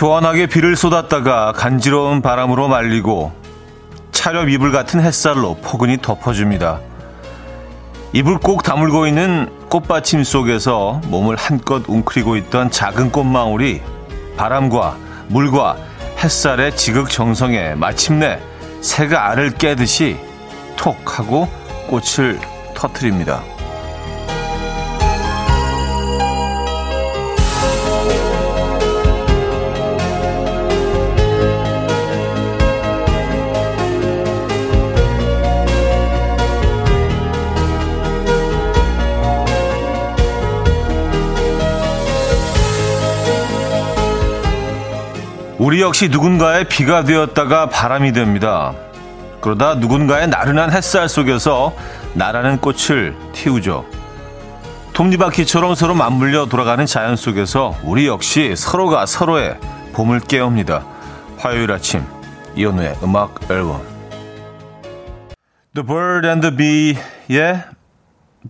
시원하게 비를 쏟았다가 간지러운 바람으로 말리고 차렵 이불 같은 햇살로 포근히 덮어줍니다. 입을 꼭 다물고 있는 꽃받침 속에서 몸을 한껏 웅크리고 있던 작은 꽃망울이 바람과 물과 햇살의 지극정성에 마침내 새가 알을 깨듯이 톡 하고 꽃을 터트립니다. 우리 역시 누군가의 비가 되었다가 바람이 됩니다. 그러다 누군가의 나른한 햇살 속에서 나라는 꽃을 틔우죠. 톱니바퀴처럼 서로 맞물려 돌아가는 자연 속에서 우리 역시 서로가 서로의 봄을 깨웁니다. 화요일 아침 이현우의 음악 앨범 The Bird and the Bee의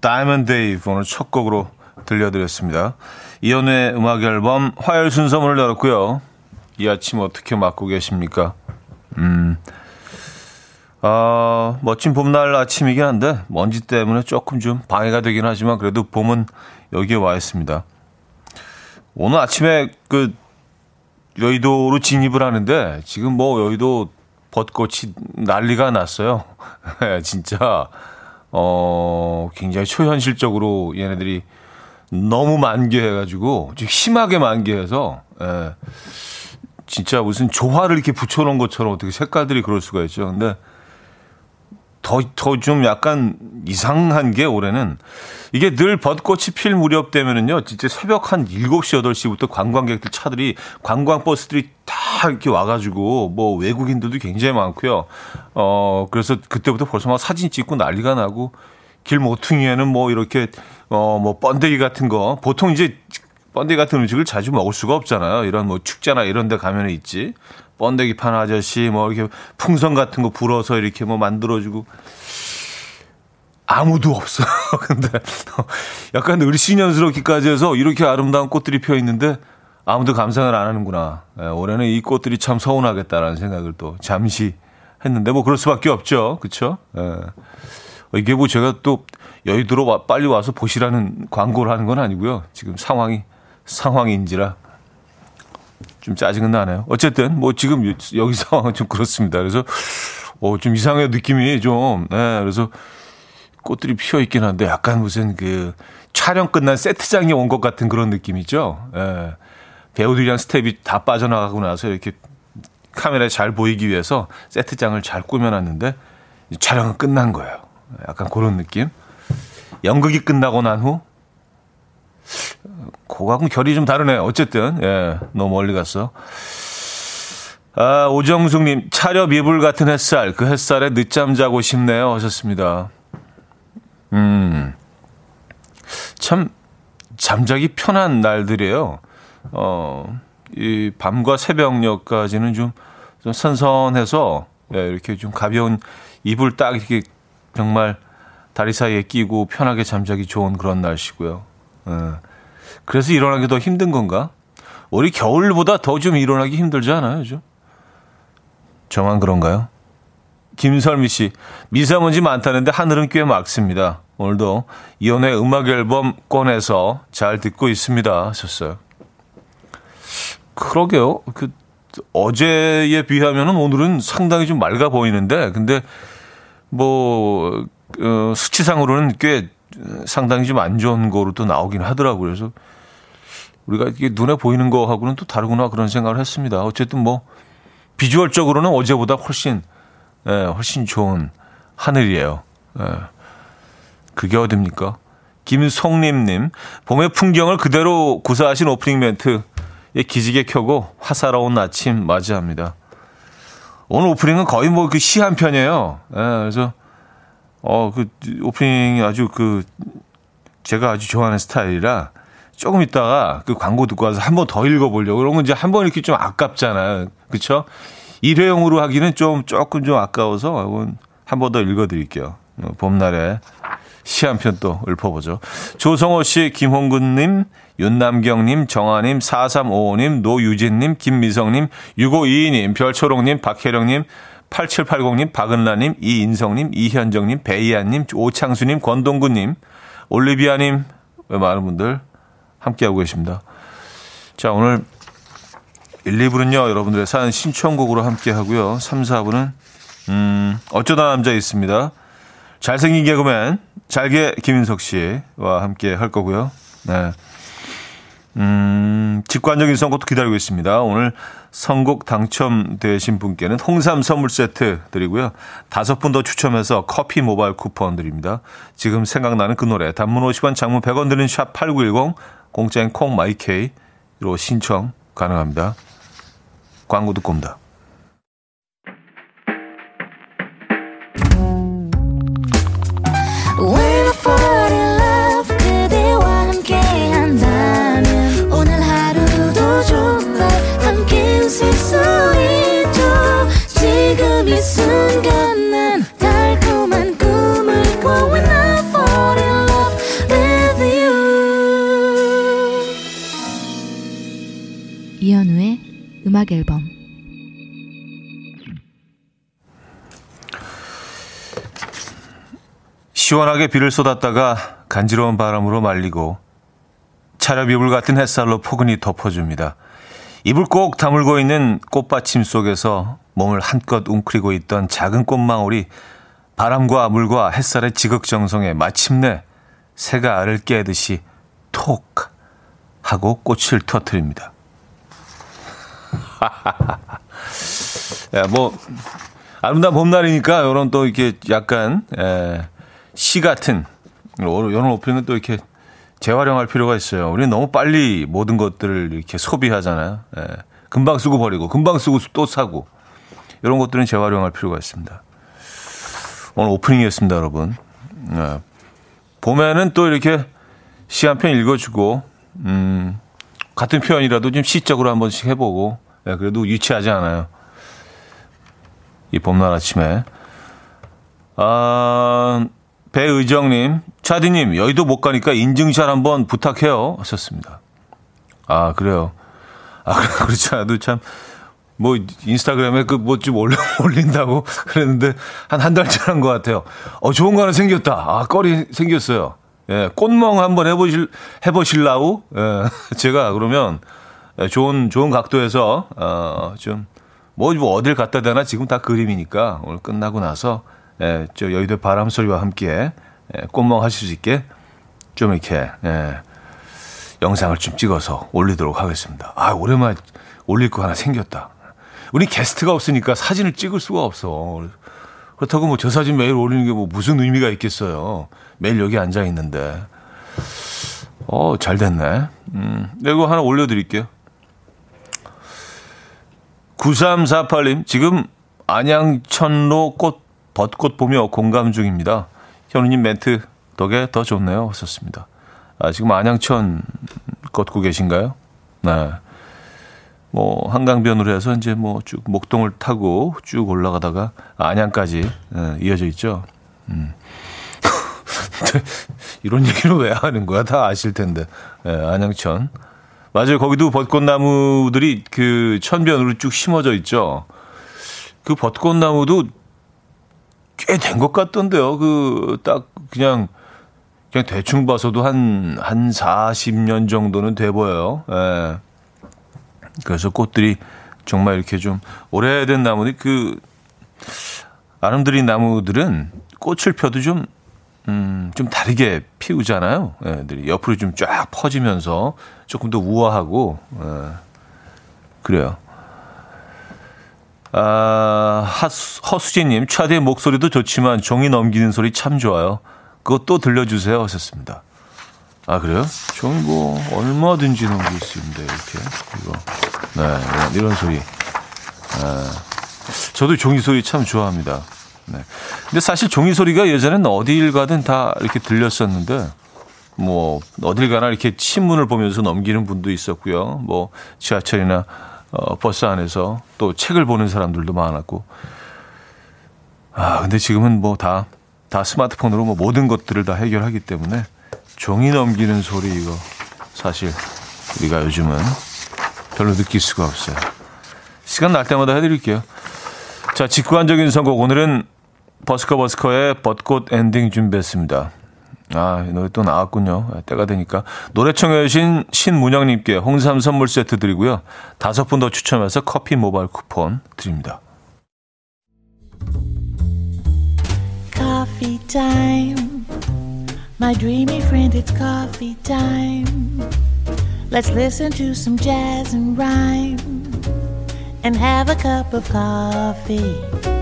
Diamond Dave 오늘 첫 곡으로 들려드렸습니다. 이현우의 음악 앨범 화요일 순서 문을 열었고요. 이 아침 어떻게 맞고 계십니까? 음, 어, 멋진 봄날 아침이긴 한데 먼지 때문에 조금 좀 방해가 되긴 하지만 그래도 봄은 여기에 와 있습니다. 오늘 아침에 그 여의도로 진입을 하는데 지금 뭐 여의도 벚꽃이 난리가 났어요. 진짜 어 굉장히 초현실적으로 얘네들이 너무 만개해가지고 좀 심하게 만개해서 예. 진짜 무슨 조화를 이렇게 붙여놓은 것처럼 어떻게 색깔들이 그럴 수가 있죠. 근데 더, 더 좀 약간 이상한 게 올해는 이게 늘 벚꽃이 필 무렵 되면은요, 진짜 새벽 한 7시, 8시부터 관광객들 차들이 관광버스들이 다 이렇게 와가지고 뭐 외국인들도 굉장히 많고요. 어, 그래서 그때부터 벌써 막 사진 찍고 난리가 나고 길 모퉁이에는 뭐 이렇게 어, 뭐 번데기 같은 거 보통 이제 번데기 같은 음식을 자주 먹을 수가 없잖아요. 이런 뭐 축제나 이런 데 가면 있지. 번데기 판 아저씨 뭐 이렇게 풍선 같은 거 불어서 이렇게 뭐 만들어주고 아무도 없어. 근데 약간 을씨년스럽기까지 해서 이렇게 아름다운 꽃들이 피어 있는데 아무도 감상을 안 하는구나. 예, 올해는 이 꽃들이 참 서운하겠다라는 생각을 또 잠시 했는데 뭐 그럴 수밖에 없죠. 그렇죠? 예. 이게 뭐 제가 또 여의도로 와, 빨리 와서 보시라는 광고를 하는 건 아니고요. 지금 상황이 상황인지라 좀 짜증은 나네요. 어쨌든 뭐 지금 여기 상황은 좀 그렇습니다. 그래서 어, 좀 이상해 느낌이 좀 네, 그래서 꽃들이 피어 있긴 한데 약간 무슨 그 촬영 끝난 세트장에 온 것 같은 그런 느낌이죠. 예. 배우들이랑 스텝이 다 빠져나가고 나서 이렇게 카메라에 잘 보이기 위해서 세트장을 잘 꾸며놨는데 촬영은 끝난 거예요. 약간 그런 느낌. 연극이 끝나고 난 후 그거하고는 결이 좀 다르네요. 어쨌든, 예, 너무 멀리 갔어. 아, 오정숙님, 차렵 이불 같은 햇살, 그 햇살에 늦잠 자고 싶네요. 하셨습니다. 음, 참, 잠자기 편한 날들이에요. 어, 이 밤과 새벽녘까지는 좀, 좀 선선해서, 예, 이렇게 좀 가벼운 이불 딱 이렇게 정말 다리 사이에 끼고 편하게 잠자기 좋은 그런 날씨고요. 예. 그래서 일어나기 더 힘든 건가? 우리 겨울보다 더 좀 일어나기 힘들지 않아요, 죠 저만 그런가요? 김설미 씨, 미세먼지 많다는데 하늘은 꽤 맑습니다. 오늘도 이연의 음악 앨범 꺼내서 잘 듣고 있습니다. 하셨어요. 그러게요. 그, 어제에 비하면 오늘은 상당히 좀 맑아 보이는데, 근데 뭐, 어, 수치상으로는 꽤 상당히 좀 안 좋은 거로 또 나오긴 하더라고요. 그래서 우리가 이게 눈에 보이는 거하고는 또 다르구나 그런 생각을 했습니다. 어쨌든 뭐 비주얼적으로는 어제보다 훨씬 예, 훨씬 좋은 하늘이에요. 예. 그게 어딥니까? 김송림님, 봄의 풍경을 그대로 구사하신 오프닝 멘트, 예, 기지개 켜고 화사로운 아침 맞이합니다. 오늘 오프닝은 거의 뭐 그 시 한 편이에요. 예, 그래서 어, 그, 오프닝이 아주 그, 제가 아주 좋아하는 스타일이라 조금 있다가 그 광고 듣고 와서 한 번 더 읽어보려고. 그러면 이제 한 번 이렇게 좀 아깝잖아요. 그쵸? 일회용으로 하기는 좀 조금 좀 아까워서 한 번 더 읽어드릴게요. 어, 봄날에 시 한 편 또 읊어보죠. 조성호 씨, 김홍근님, 윤남경님, 정아님, 4355님, 노유진님, 김미성님, 6522님, 별초롱님, 박혜령님, 8780님, 박은라님, 이인성님, 이현정님, 베이안님, 오창수님, 권동구님, 올리비아님, 많은 분들 함께하고 계십니다. 자, 오늘 1, 2부는요, 여러분들의 사연 신청곡으로 함께하고요. 3, 4부는, 음, 어쩌다 남자 있습니다. 잘생긴 개그맨, 잘게 김인석 씨와 함께 할 거고요. 네. 음, 직관적인 선곡도 기다리고 있습니다. 오늘 선곡 당첨되신 분께는 홍삼 선물 세트 드리고요. 다섯 분 더 추첨해서 커피 모바일 쿠폰 드립니다. 지금 생각나는 그 노래 단문 50원 장문 100원 드는 샵 8910 공짜인 콩 마이케이로 신청 가능합니다. 광고 듣고 옵니다. 음악 앨범 시원하게 비를 쏟았다가 간지러운 바람으로 말리고 차렵 이불 같은 햇살로 포근히 덮어줍니다. 입을 꼭 다물고 있는 꽃받침 속에서 몸을 한껏 웅크리고 있던 작은 꽃망울이 바람과 물과 햇살의 지극정성에 마침내 새가 알을 깨듯이 톡 하고 꽃을 터트립니다. 야, 뭐, 아름다운 봄날이니까, 이런 또 이렇게 약간, 에, 시 같은, 이런 오프닝은 또 이렇게 재활용할 필요가 있어요. 우리는 너무 빨리 모든 것들을 이렇게 소비하잖아요. 에, 금방 쓰고 버리고, 금방 쓰고 또 사고. 이런 것들은 재활용할 필요가 있습니다. 오늘 오프닝이었습니다, 여러분. 에, 봄에는 또 이렇게 시 한 편 읽어주고, 음, 같은 표현이라도 좀 시적으로 한 번씩 해보고, 네, 그래도 유치하지 않아요. 이 봄날 아침에. 아, 배의정님, 차디님, 여의도 못 가니까 인증샷 한번 부탁해요. 하셨습니다. 아, 그래요. 아, 그렇지 않아도 참, 뭐, 인스타그램에 그 뭐 좀 올려, 올린다고 그랬는데, 한 한 달째 한것 같아요. 어, 좋은 거 하나 생겼다. 아, 꺼리 생겼어요. 예, 꽃멍 한번 해보실, 해보실라우? 예, 제가 그러면, 예, 좋은 좋은 각도에서 어좀 뭐, 뭐 어딜 갖다 대나 지금 다 그림이니까 오늘 끝나고 나서 예, 저 여의도 바람 소리와 함께 예, 꽃멍 하실 수 있게 좀 이렇게 예, 영상을 좀 찍어서 올리도록 하겠습니다. 아 오랜만에 올릴 거 하나 생겼다. 우리 게스트가 없으니까 사진을 찍을 수가 없어. 그렇다고 뭐 저 사진 매일 올리는 게 뭐 무슨 의미가 있겠어요. 매일 여기 앉아 있는데. 어, 잘 됐네. 음, 이거 하나 올려드릴게요. 9348님, 지금 안양천로 꽃, 벚꽃 보며 공감 중입니다. 현우님 멘트 덕에 더 좋네요. 하셨습니다. 아, 지금 안양천 걷고 계신가요? 네. 뭐, 한강변으로 해서 이제 뭐 쭉 목동을 타고 쭉 올라가다가 안양까지 네, 이어져 있죠. 음. 이런 얘기를 왜 하는 거야? 다 아실 텐데. 네, 안양천. 맞아요. 거기도 벚꽃나무들이 그 천변으로 쭉 심어져 있죠. 그 벚꽃나무도 꽤 된 것 같던데요. 그 딱 그냥 그냥 대충 봐서도 한, 한 40년 정도는 돼 보여요. 예. 그래서 꽃들이 정말 이렇게 좀 오래된 나무들이 그, 아름드린 나무들은 꽃을 펴도 좀 음, 좀 다르게 피우잖아요. 애들이 옆으로 좀 쫙 퍼지면서 조금 더 우아하고, 에, 예, 그래요. 아, 허수진님, 차대의 목소리도 좋지만 종이 넘기는 소리 참 좋아요. 그것도 들려주세요. 하셨습니다. 아, 그래요? 종이 뭐, 얼마든지 넘길 수 있는데, 이렇게. 이거. 네, 이런 소리. 아, 저도 종이 소리 참 좋아합니다. 네. 근데 사실 종이 소리가 예전에는 어디를 가든 다 이렇게 들렸었는데 뭐 어딜 가나 이렇게 신문을 보면서 넘기는 분도 있었고요. 뭐 지하철이나 어, 버스 안에서 또 책을 보는 사람들도 많았고. 아, 근데 지금은 뭐 다 다 스마트폰으로 뭐 모든 것들을 다 해결하기 때문에 종이 넘기는 소리 이거 사실 우리가 요즘은 별로 느낄 수가 없어요. 시간 날 때마다 해드릴게요. 자, 직관적인 선곡. 오늘은 버스커 버스커의 벚꽃 엔딩 준비했습니다. 아, 이 노래 또 나왔군요. 아, 때가 되니까. 노래 청해주신 신문영님께 홍삼 선물 세트 드리고요. 다섯 분 더 추첨해서 커피 모바일 쿠폰 드립니다. Coffee time. My dreamy friend, it's coffee time. Let's listen to some jazz and rhyme and have a cup of coffee.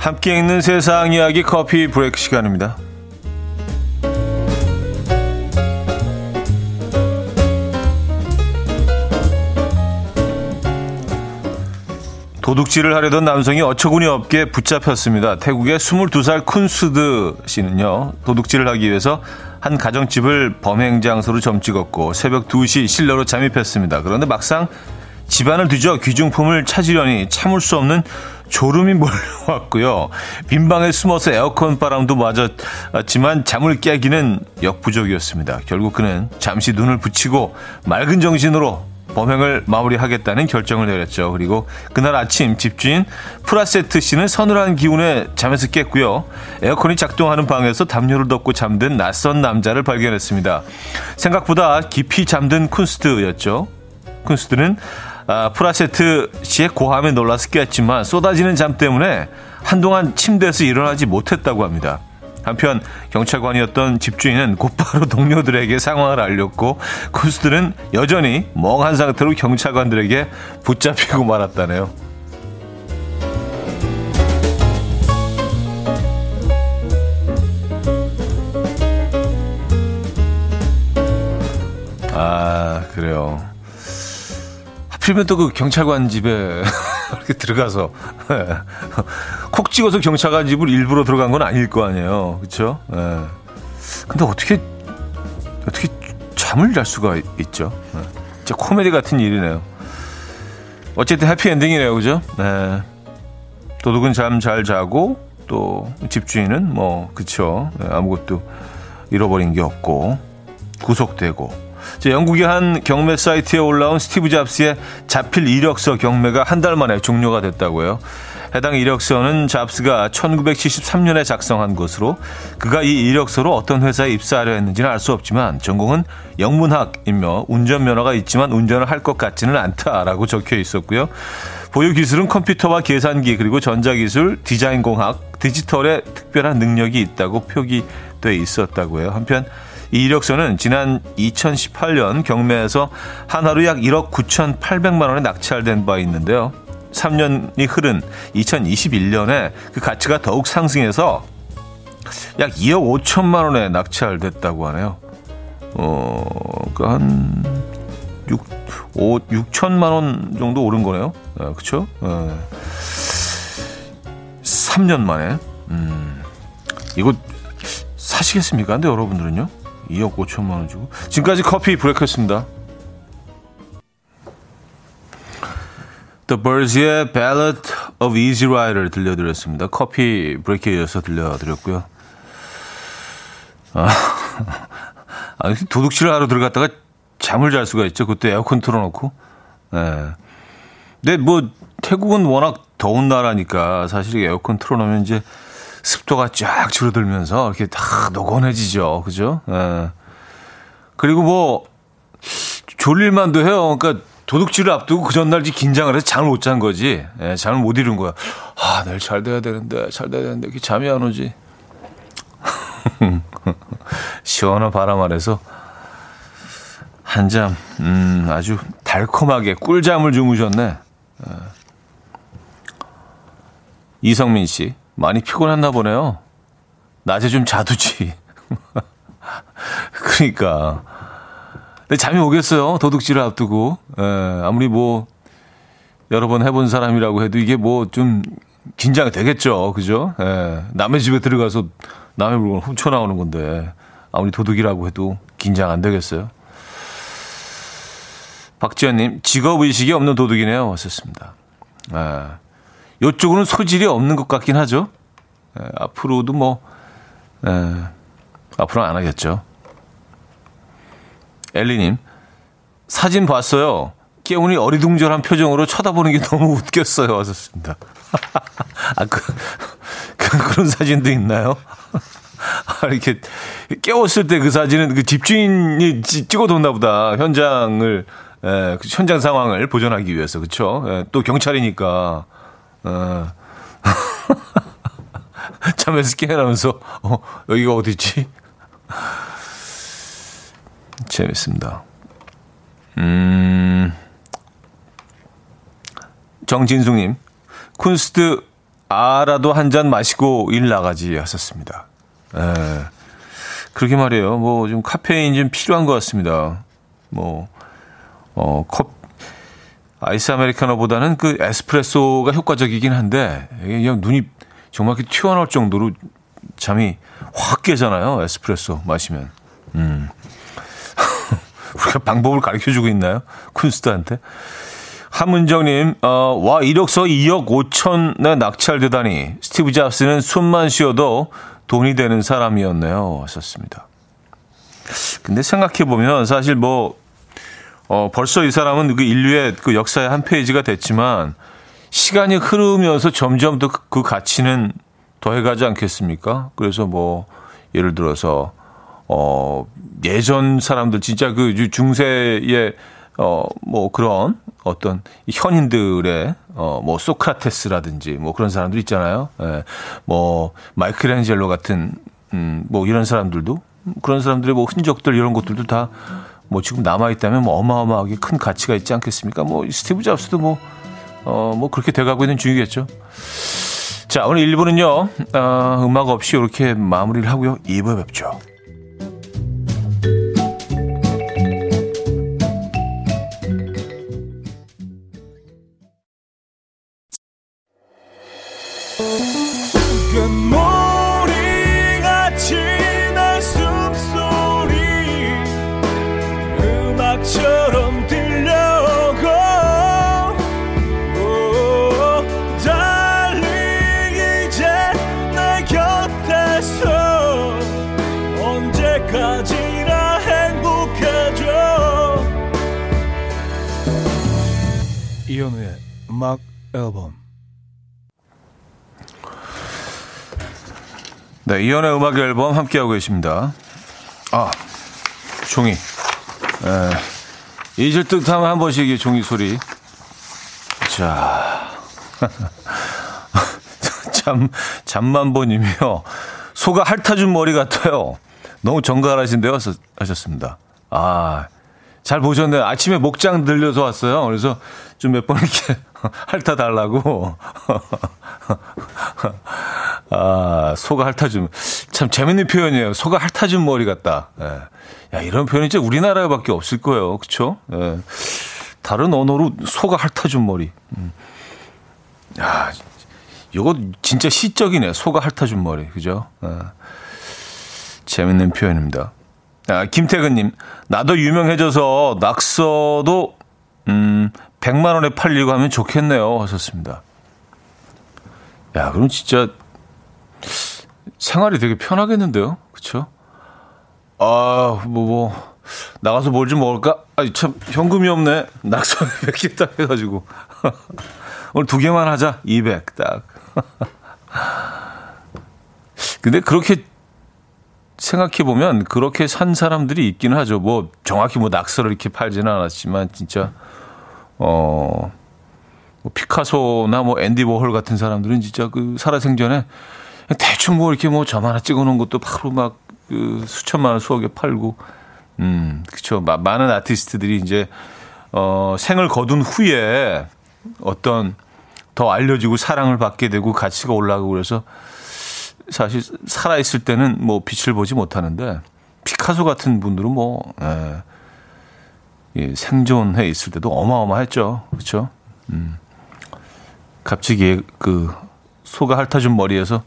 함께 읽는 세상 이야기 커피 브레이크 시간입니다. 도둑질을 하려던 남성이 어처구니 없게 붙잡혔습니다. 태국의 22살 쿤스드 씨는요, 도둑질을 하기 위해서 한 가정집을 범행 장소로 점찍었고 새벽 2시 실내로 잠입했습니다. 그런데 막상 집안을 뒤져 귀중품을 찾으려니 참을 수 없는 졸음이 몰려왔고요. 빈방에 숨어서 에어컨 바람도 맞았지만 잠을 깨기는 역부족이었습니다. 결국 그는 잠시 눈을 붙이고 맑은 정신으로 범행을 마무리하겠다는 결정을 내렸죠. 그리고 그날 아침 집주인 프라세트 씨는 서늘한 기운에 잠에서 깼고요. 에어컨이 작동하는 방에서 담요를 덮고 잠든 낯선 남자를 발견했습니다. 생각보다 깊이 잠든 쿤스트였죠. 쿤스트는 아, 프라세트 씨의 고함에 놀라서 깼지만 쏟아지는 잠 때문에 한동안 침대에서 일어나지 못했다고 합니다. 한편 경찰관이었던 집주인은 곧바로 동료들에게 상황을 알렸고 쿤스트는 여전히 멍한 상태로 경찰관들에게 붙잡히고 말았다네요. 아 그래요. 하필이면 또 그 경찰관 집에 이렇게 들어가서 콕 찍어서 경찰관 집을 일부러 들어간 건 아닐 거 아니에요, 그렇죠? 예. 근데 어떻게 어떻게 잠을 잘 수가 있죠? 예. 진짜 코미디 같은 일이네요. 어쨌든 해피 엔딩이네요, 그죠? 네. 도둑은 잠 잘 자고 또 집주인은 뭐 그쵸? 네, 아무것도 잃어버린 게 없고 구속되고 영국의 한 경매 사이트에 올라온 스티브 잡스의 자필 이력서 경매가 한 달 만에 종료가 됐다고요. 해당 이력서는 잡스가 1973년에 작성한 것으로 그가 이 이력서로 어떤 회사에 입사하려 했는지는 알 수 없지만 전공은 영문학이며 운전면허가 있지만 운전을 할 것 같지는 않다라고 적혀 있었고요. 보유 기술은 컴퓨터와 계산기 그리고 전자기술, 디자인공학, 디지털에 특별한 능력이 있다고 표기돼 있었다고요. 한편 이 이력서는 지난 2018년 경매에서 하나로 약 1억 9,800만 원에 낙찰된 바 있는데요. 3년이 흐른 2021년에 그 가치가 더욱 상승해서 약 2억 5천만 원에 낙찰됐다고 하네요. 어, 그한 6, 5, 6천만 원 정도 오른 거네요. 네, 그쵸? 네. 3년 만에. 음, 이거 사시겠습니까? 근데 여러분들은요? 2억 5천만 원 주고. 지금까지 커피 브레이크였습니다. The Birds의 Ballad of Easy Rider 들려드렸습니다. 커피 브레이크에 이어서 들려드렸고요. 아, 도둑질을 하러 들어갔다가 잠을 잘 수가 있죠. 그때 에어컨 틀어놓고. 네. 근데 뭐, 태국은 워낙 더운 나라니까 사실 에어컨 틀어놓으면 이제 습도가 쫙 줄어들면서 이렇게 다 노곤해지죠. 그죠? 예. 그리고 뭐, 졸릴만도 해요. 그러니까 도둑질을 앞두고 그 전날 긴장을 해서 잠을 못 잔 거지. 예, 잠을 못 이룬 거야. 아, 내일 잘 돼야 되는데, 잘 돼야 되는데, 이렇게 잠이 안 오지. 시원한 바람 아래서 한 잠, 음, 아주 달콤하게 꿀잠을 주무셨네. 예. 이성민 씨. 많이 피곤했나 보네요. 낮에 좀 자두지. 그러니까. 근데 잠이 오겠어요. 도둑질을 앞두고. 에, 예, 아무리 뭐, 여러 번 해본 사람이라고 해도 이게 뭐 좀 긴장이 되겠죠. 그죠? 에, 예, 남의 집에 들어가서 남의 물건을 훔쳐나오는 건데, 아무리 도둑이라고 해도 긴장 안 되겠어요. 박지현님, 직업의식이 없는 도둑이네요. 왔었습니다. 에. 이쪽은 소질이 없는 것 같긴 하죠. 에, 앞으로도 뭐, 에, 앞으로는 안 하겠죠. 엘리님, 사진 봤어요. 깨운이 어리둥절한 표정으로 쳐다보는 게 너무 웃겼어요. 하셨습니다. 아, 그, 그, 그런 사진도 있나요? 아, 이렇게 깨웠을 때 그 사진은 그 집주인이 찍어뒀나 보다. 현장을, 예, 그 현장 상황을 보존하기 위해서. 그쵸? 예, 또 경찰이니까. 어. 잠에서 깨어나면서, 어, 여기가 어디지? 재밌습니다. 음, 정진숙님, 쿤스트 아라도 한 잔 마시고 일 나가지 하셨습니다. 에, 예. 그렇게 말이에요. 뭐 좀 카페인 좀 필요한 것 같습니다. 뭐, 어, 컵, 아이스 아메리카노보다는 그 에스프레소가 효과적이긴 한데, 그냥 눈이 정말 이렇게 튀어나올 정도로 잠이 확 깨잖아요. 에스프레소 마시면. 음. 우리가 방법을 가르쳐 주고 있나요? 쿤스트한테. 함은정님, 어, 와, 이력서 2억 5천에 낙찰되다니. 스티브 잡스는 숨만 쉬어도 돈이 되는 사람이었네요. 하셨습니다. 근데 생각해보면 사실 뭐, 어, 벌써 이 사람은 그 인류의 그 역사의 한 페이지가 됐지만 시간이 흐르면서 점점 더 그 가치는 더해가지 않겠습니까? 그래서 뭐, 예를 들어서, 어, 예전 사람들 진짜 그 중세의 어, 뭐 그런 어떤 현인들의 어, 뭐 소크라테스라든지 뭐 그런 사람들 있잖아요. 예. 뭐 마이클앤젤로 같은 음, 뭐 이런 사람들도 그런 사람들의 뭐 흔적들 이런 것들도 다 뭐 지금 남아 있다면 뭐 어마어마하게 큰 가치가 있지 않겠습니까? 뭐 스티브 잡스도 뭐 어, 뭐 그렇게 돼가고 있는 중이겠죠. 자, 오늘 1부는요, 어, 음악 없이 이렇게 마무리를 하고요. 2부에 뵙죠. 앨범 네, 이연의 음악 앨범 함께하고 계십니다. 아, 종이. 에, 잊을 듯 하면 한 번씩 이 종이 소리. 자. 잠, 잠만 보님이요. 소가 핥아준 머리 같아요. 너무 정갈하신데요? 하셨습니다. 아, 잘 보셨네요. 아침에 목장 들려서 왔어요. 그래서 좀 몇 번 이렇게 핥아달라고. 아, 소가 핥아준. 참 재밌는 표현이에요. 소가 핥아준 머리 같다. 예. 야, 이런 표현이 이제 우리나라에 밖에 없을 거예요. 그쵸? 예. 다른 언어로 소가 핥아준 머리. 음. 야, 이거 진짜 시적이네. 소가 핥아준 머리. 그죠? 예. 재밌는 표현입니다. 아, 김태근님, 나도 유명해져서 낙서도, 음, 100만 원에 팔리고 하면 좋겠네요. 하셨습니다. 야, 그럼 진짜 생활이 되게 편하겠는데요? 그쵸? 아, 뭐, 뭐, 나가서 뭘 좀 먹을까? 아, 참, 현금이 없네. 낙서 100개 딱 해가지고. 오늘 두 개만 하자. 200 딱. 근데 그렇게 생각해 보면 그렇게 산 사람들이 있기는 하죠. 뭐 정확히 뭐 낙서를 이렇게 팔지는 않았지만 진짜 어, 뭐 피카소나 뭐 앤디 워홀 같은 사람들은 진짜 그 살아생전에 대충 뭐 이렇게 뭐 점 하나 찍어 놓은 것도 바로 막 그 수천만 원 수억에 팔고, 음, 그쵸. 마, 많은 아티스트들이 이제, 어, 생을 거둔 후에 어떤 더 알려지고 사랑을 받게 되고 가치가 올라가고 그래서 사실 살아있을 때는 뭐 빛을 보지 못하는데 피카소 같은 분들은 뭐, 예, 예, 생존해 있을 때도 어마어마했죠. 그렇죠? 음. 갑자기 그 소가 핥아준 머리에서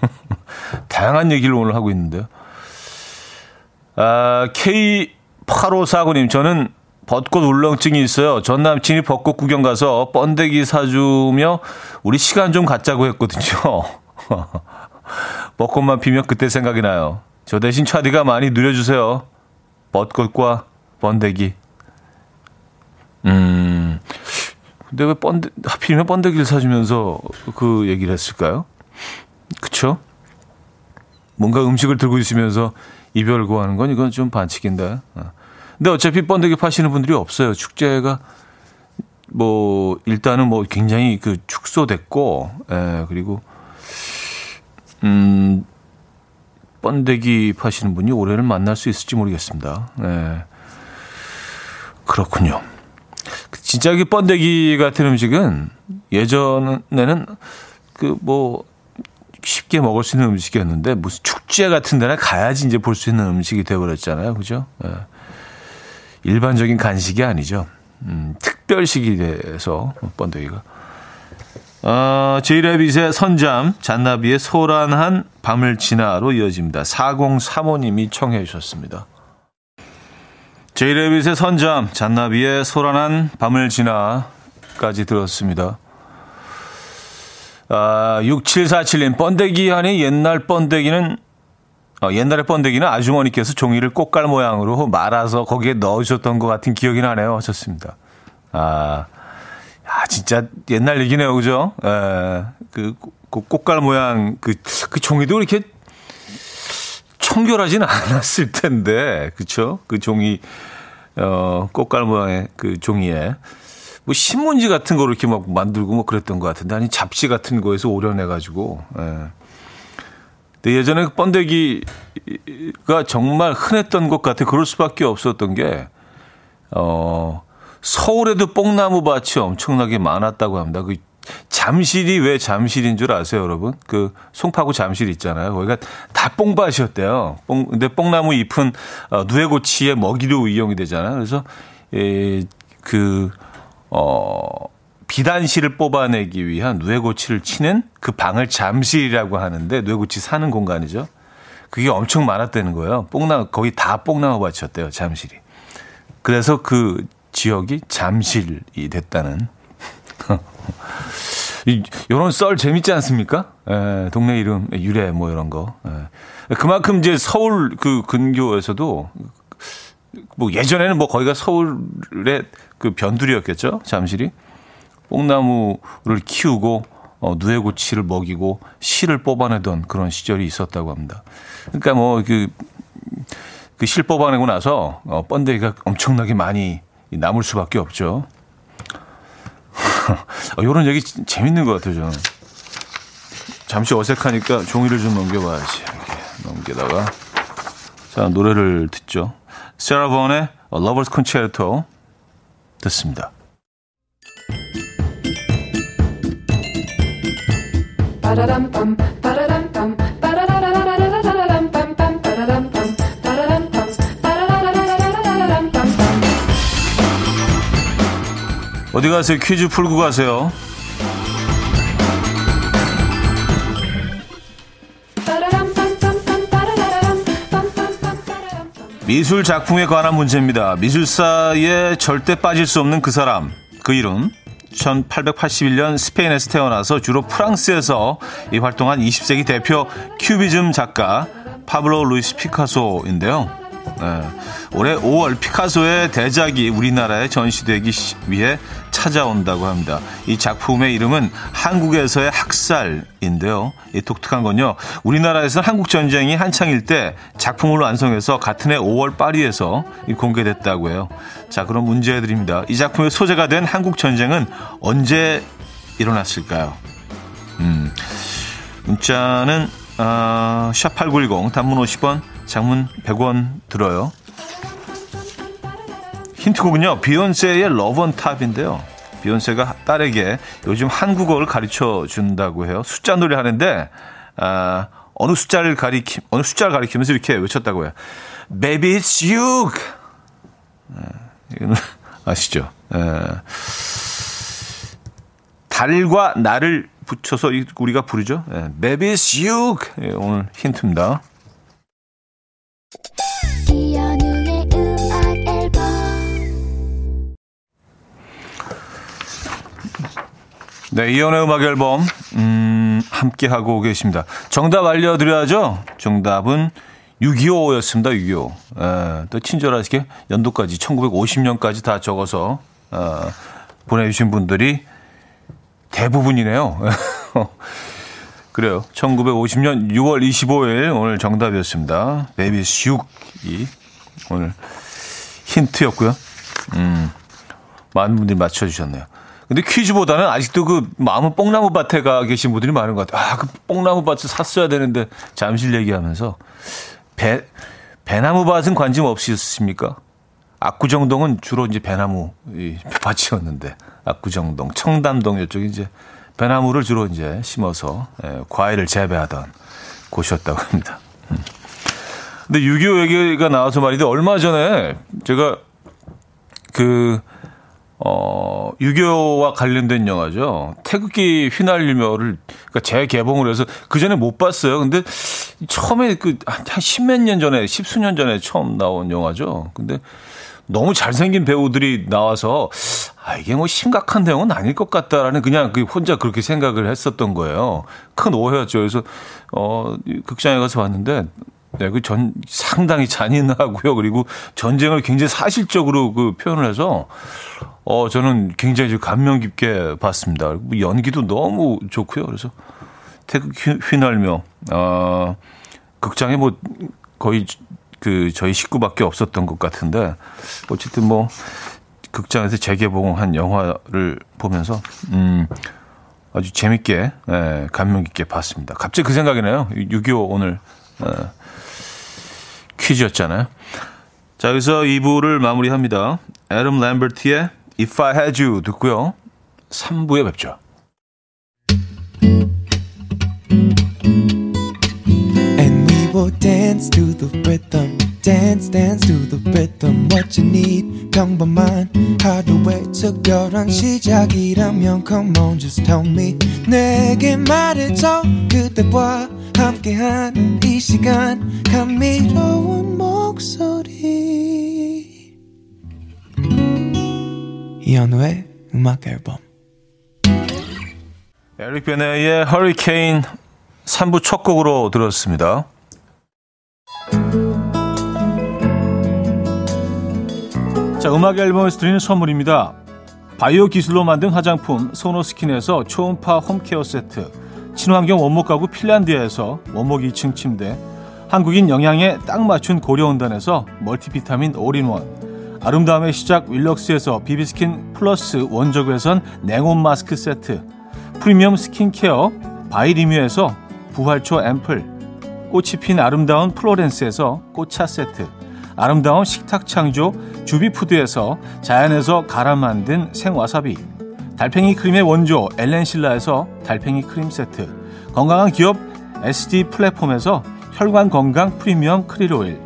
다양한 얘기를 오늘 하고 있는데요. 아, K8549님, 저는 벚꽃 울렁증이 있어요. 전 남친이 벚꽃 구경 가서 번데기 사주며 우리 시간 좀 갖자고 했거든요. 벚꽃만 피면 그때 생각이 나요. 저 대신 차디가 많이 누려주세요. 벚꽃과 번데기. 음, 근데 왜 번데, 하필이면 번데기를 사주면서 그 얘기를 했을까요? 그쵸? 뭔가 음식을 들고 있으면서 이별을 구하는 건 이건 좀 반칙인데. 어. 근데 어차피 번데기 파시는 분들이 없어요. 축제가 뭐 일단은 뭐 굉장히 그 축소됐고, 예, 그리고 음 번데기 파시는 분이 올해는 만날 수 있을지 모르겠습니다. 예. 그렇군요. 진짜 그 번데기 같은 음식은 예전에는 그 뭐 쉽게 먹을 수 있는 음식이었는데 무슨 축제 같은 데나 가야지 이제 볼 수 있는 음식이 되어버렸잖아요. 그죠? 예. 일반적인 간식이 아니죠. 음, 특별식이 돼서 번데기가. 어, 제이레빗의 선잠, 잔나비의 소란한 밤을 지나로 이어집니다. 4035님이 청해 주셨습니다. 제이레빗의 선잠, 잔나비의 소란한 밤을 지나까지 들었습니다. 아, 6747님, 번데기 안에 옛날 번데기는 어, 옛날에 번데기는 아주머니께서 종이를 꽃갈 모양으로 말아서 거기에 넣으셨던 것 같은 기억이 나네요. 하셨습니다. 아, 야, 진짜 옛날 얘기네요. 그죠? 에, 예, 그, 그 꽃갈 모양, 그, 그 종이도 이렇게 청결하진 않았을 텐데, 그쵸? 그 종이, 어, 꽃갈 모양의 그 종이에. 뭐 신문지 같은 거를 이렇게 막 만들고 뭐 그랬던 것 같은데, 아니 잡지 같은 거에서 오려내가지고, 예. 근데 예전에 그 번데기가 정말 흔했던 것 같아. 그럴 수밖에 없었던 게, 어, 서울에도 뽕나무 밭이 엄청나게 많았다고 합니다. 그 잠실이 왜 잠실인 줄 아세요, 여러분? 그 송파구 잠실 있잖아요. 거기가 다 뽕밭이었대요. 뽕, 근데 뽕나무 잎은 어, 누에고치의 먹이로 이용이 되잖아요. 그래서 에, 그 어, 비단실을 뽑아내기 위한 누에고치를 치는 그 방을 잠실이라고 하는데 누에고치 사는 공간이죠. 그게 엄청 많았다는 거예요. 뽕나무 거기 다 뽕나무 밭이었대요. 잠실이. 그래서 그 지역이 잠실이 됐다는 이런 썰 재밌지 않습니까? 에, 동네 이름 유래 뭐 이런 거. 에. 그만큼 이제 서울 그 근교에서도 뭐 예전에는 뭐 거기가 서울의 그 변두리였겠죠. 잠실이 뽕나무를 키우고 어, 누에고치를 먹이고 실을 뽑아내던 그런 시절이 있었다고 합니다. 그러니까 뭐그 그실 뽑아내고 나서 어, 번데기가 엄청나게 많이 남을 수밖에 없죠. 어, 이런 얘기 재밌는 것 같아요, 저는. 잠시 어색하니까 종이를 좀 넘겨봐야지. 이렇게 넘기다가. 자, 노래를 듣죠. 세라본의 Lover's Concerto 듣습니다. 어디 가세요? 퀴즈 풀고 가세요. 미술 작품에 관한 문제입니다. 미술사에 절대 빠질 수 없는 그 사람, 그 이름. 1881년 스페인에서 태어나서 주로 프랑스에서 이 활동한 20세기 대표 큐비즘 작가 파블로 루이스 피카소인데요. 네. 올해 5월 피카소의 대작이 우리나라에 전시되기 위해 찾아온다고 합니다. 이 작품의 이름은 한국에서의 학살인데요. 이 독특한 건요. 우리나라에서는 한국 전쟁이 한창일 때 작품을 완성해서 같은 해 5월 파리에서 공개됐다고 해요. 자, 그럼 문제 드립니다. 이 작품의 소재가 된 한국 전쟁은 언제 일어났을까요? 음. 문자는 어, 샵8910 단문 50원, 장문 100원 들어요. 힌트곡은요. 비욘세의 Love On Top인데요. 비욘세가 딸에게 요즘 한국어를 가르쳐 준다고 해요. 숫자 놀이 하는데 아, 어느 숫자를 가리키 어느 숫자를 가리키면서 이렇게 외쳤다고 해요. Baby it's you. 아, 이거는 아시죠? 에. 달과 나를 붙여서 우리가 부르죠. 에. Baby it's you. 예, 오늘 힌트입니다. 네, 이연의 음악 앨범, 음, 함께 하고 계십니다. 정답 알려드려야죠? 정답은 6.25였습니다, 6.25. 에, 또 친절하시게 연도까지, 1950년까지 다 적어서, 어, 보내주신 분들이 대부분이네요. 그래요. 1950년 6월 25일 오늘 정답이었습니다. 베이비 슉이 오늘 힌트였고요. 음, 많은 분들이 맞춰주셨네요. 근데 퀴즈보다는 아직도 그 마음은 뽕나무 밭에 가 계신 분들이 많은 것 같아요. 아, 그 뽕나무 밭을 샀어야 되는데 잠실 얘기하면서 배 배나무 밭은 관심 없으셨습니까? 압구정동은 주로 이제 배나무 밭이었는데 압구정동, 청담동 이쪽이 이제 배나무를 주로 이제 심어서 예, 과일을 재배하던 곳이었다고 합니다. 음. 근데 6.25 얘기가 나와서 말인데 얼마 전에 제가 그 어, 유교와 관련된 영화죠. 태극기 휘날리며를, 그니까 재개봉을 해서 그 전에 못 봤어요. 근데 처음에 그, 한 십몇 년 전에, 십수년 전에 처음 나온 영화죠. 근데 너무 잘생긴 배우들이 나와서, 아, 이게 뭐 심각한 내용은 아닐 것 같다라는 그냥 그 혼자 그렇게 생각을 했었던 거예요. 큰 오해였죠. 그래서, 어, 극장에 가서 봤는데, 네, 그 전, 상당히 잔인하고요. 그리고 전쟁을 굉장히 사실적으로 그 표현을 해서, 어, 저는 굉장히 감명 깊게 봤습니다. 뭐 연기도 너무 좋고요. 그래서 태극 휘날며, 어, 극장에 뭐 거의 그 저희 식구밖에 없었던 것 같은데, 어쨌든 뭐, 극장에서 재개봉한 영화를 보면서, 음, 아주 재밌게, 예, 감명 깊게 봤습니다. 갑자기 그 생각이 나요. 6.25 오늘, 예, 퀴즈였잖아요. 자, 여기서 2부를 마무리합니다. 애덤 램버트의 If I Had You 듣고요. 3부에 뵙죠. 함께한 이 시간 감미로운 목소리 이현우의 음악 앨범 에릭 베네의 허리케인 3부 첫 곡으로 들었습니다. 자, 음악 앨범에서 드리는 선물입니다. 바이오 기술로 만든 화장품 소노스킨에서 초음파 홈케어 세트 친환경 원목 가구 핀란드에서 원목 2층 침대 한국인 영양에 딱 맞춘 고려은단에서 멀티비타민 올인원 아름다움의 시작 윌럭스에서 비비스킨 플러스 원적외선 냉온 마스크 세트 프리미엄 스킨케어 바이리뮤에서 부활초 앰플 꽃이 핀 아름다운 플로렌스에서 꽃차 세트 아름다운 식탁 창조 주비푸드에서 자연에서 갈아 만든 생와사비 달팽이 크림의 원조 엘렌실라에서 달팽이 크림 세트 건강한 기업 SD 플랫폼에서 혈관 건강 프리미엄 크릴 오일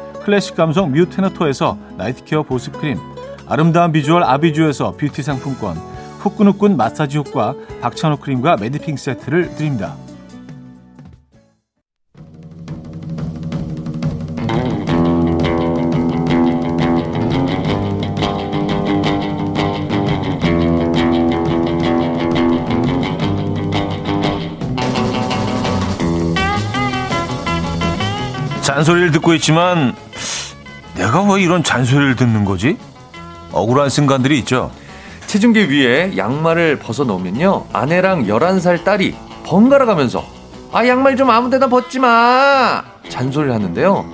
클래식 감성 뮤테너토에서 나이트케어 보습크림 아름다운 비주얼 아비주에서 뷰티 상품권 후끈후끈 마사지 효과 박찬호 크림과 매디핑 세트를 드립니다. 잔소리를 듣고 있지만 내가 왜 이런 잔소리를 듣는 거지? 억울한 순간들이 있죠. 체중계 위에 양말을 벗어 놓으면요. 아내랑 11살 딸이 번갈아 가면서 아, 양말 좀 아무 데나 벗지 마! 잔소리를 하는데요.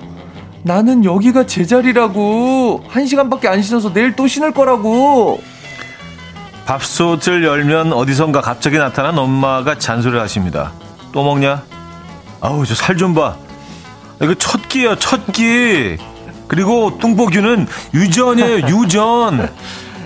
나는 여기가 제 자리라고. 한 시간밖에 안 신어서 내일 또 신을 거라고. 밥솥을 열면 어디선가 갑자기 나타난 엄마가 잔소리를 하십니다. 또 먹냐? 아우, 저 살 좀 봐. 이거 첫 끼야, 첫 끼. 그리고 뚱보규는 유전이에요, 유전.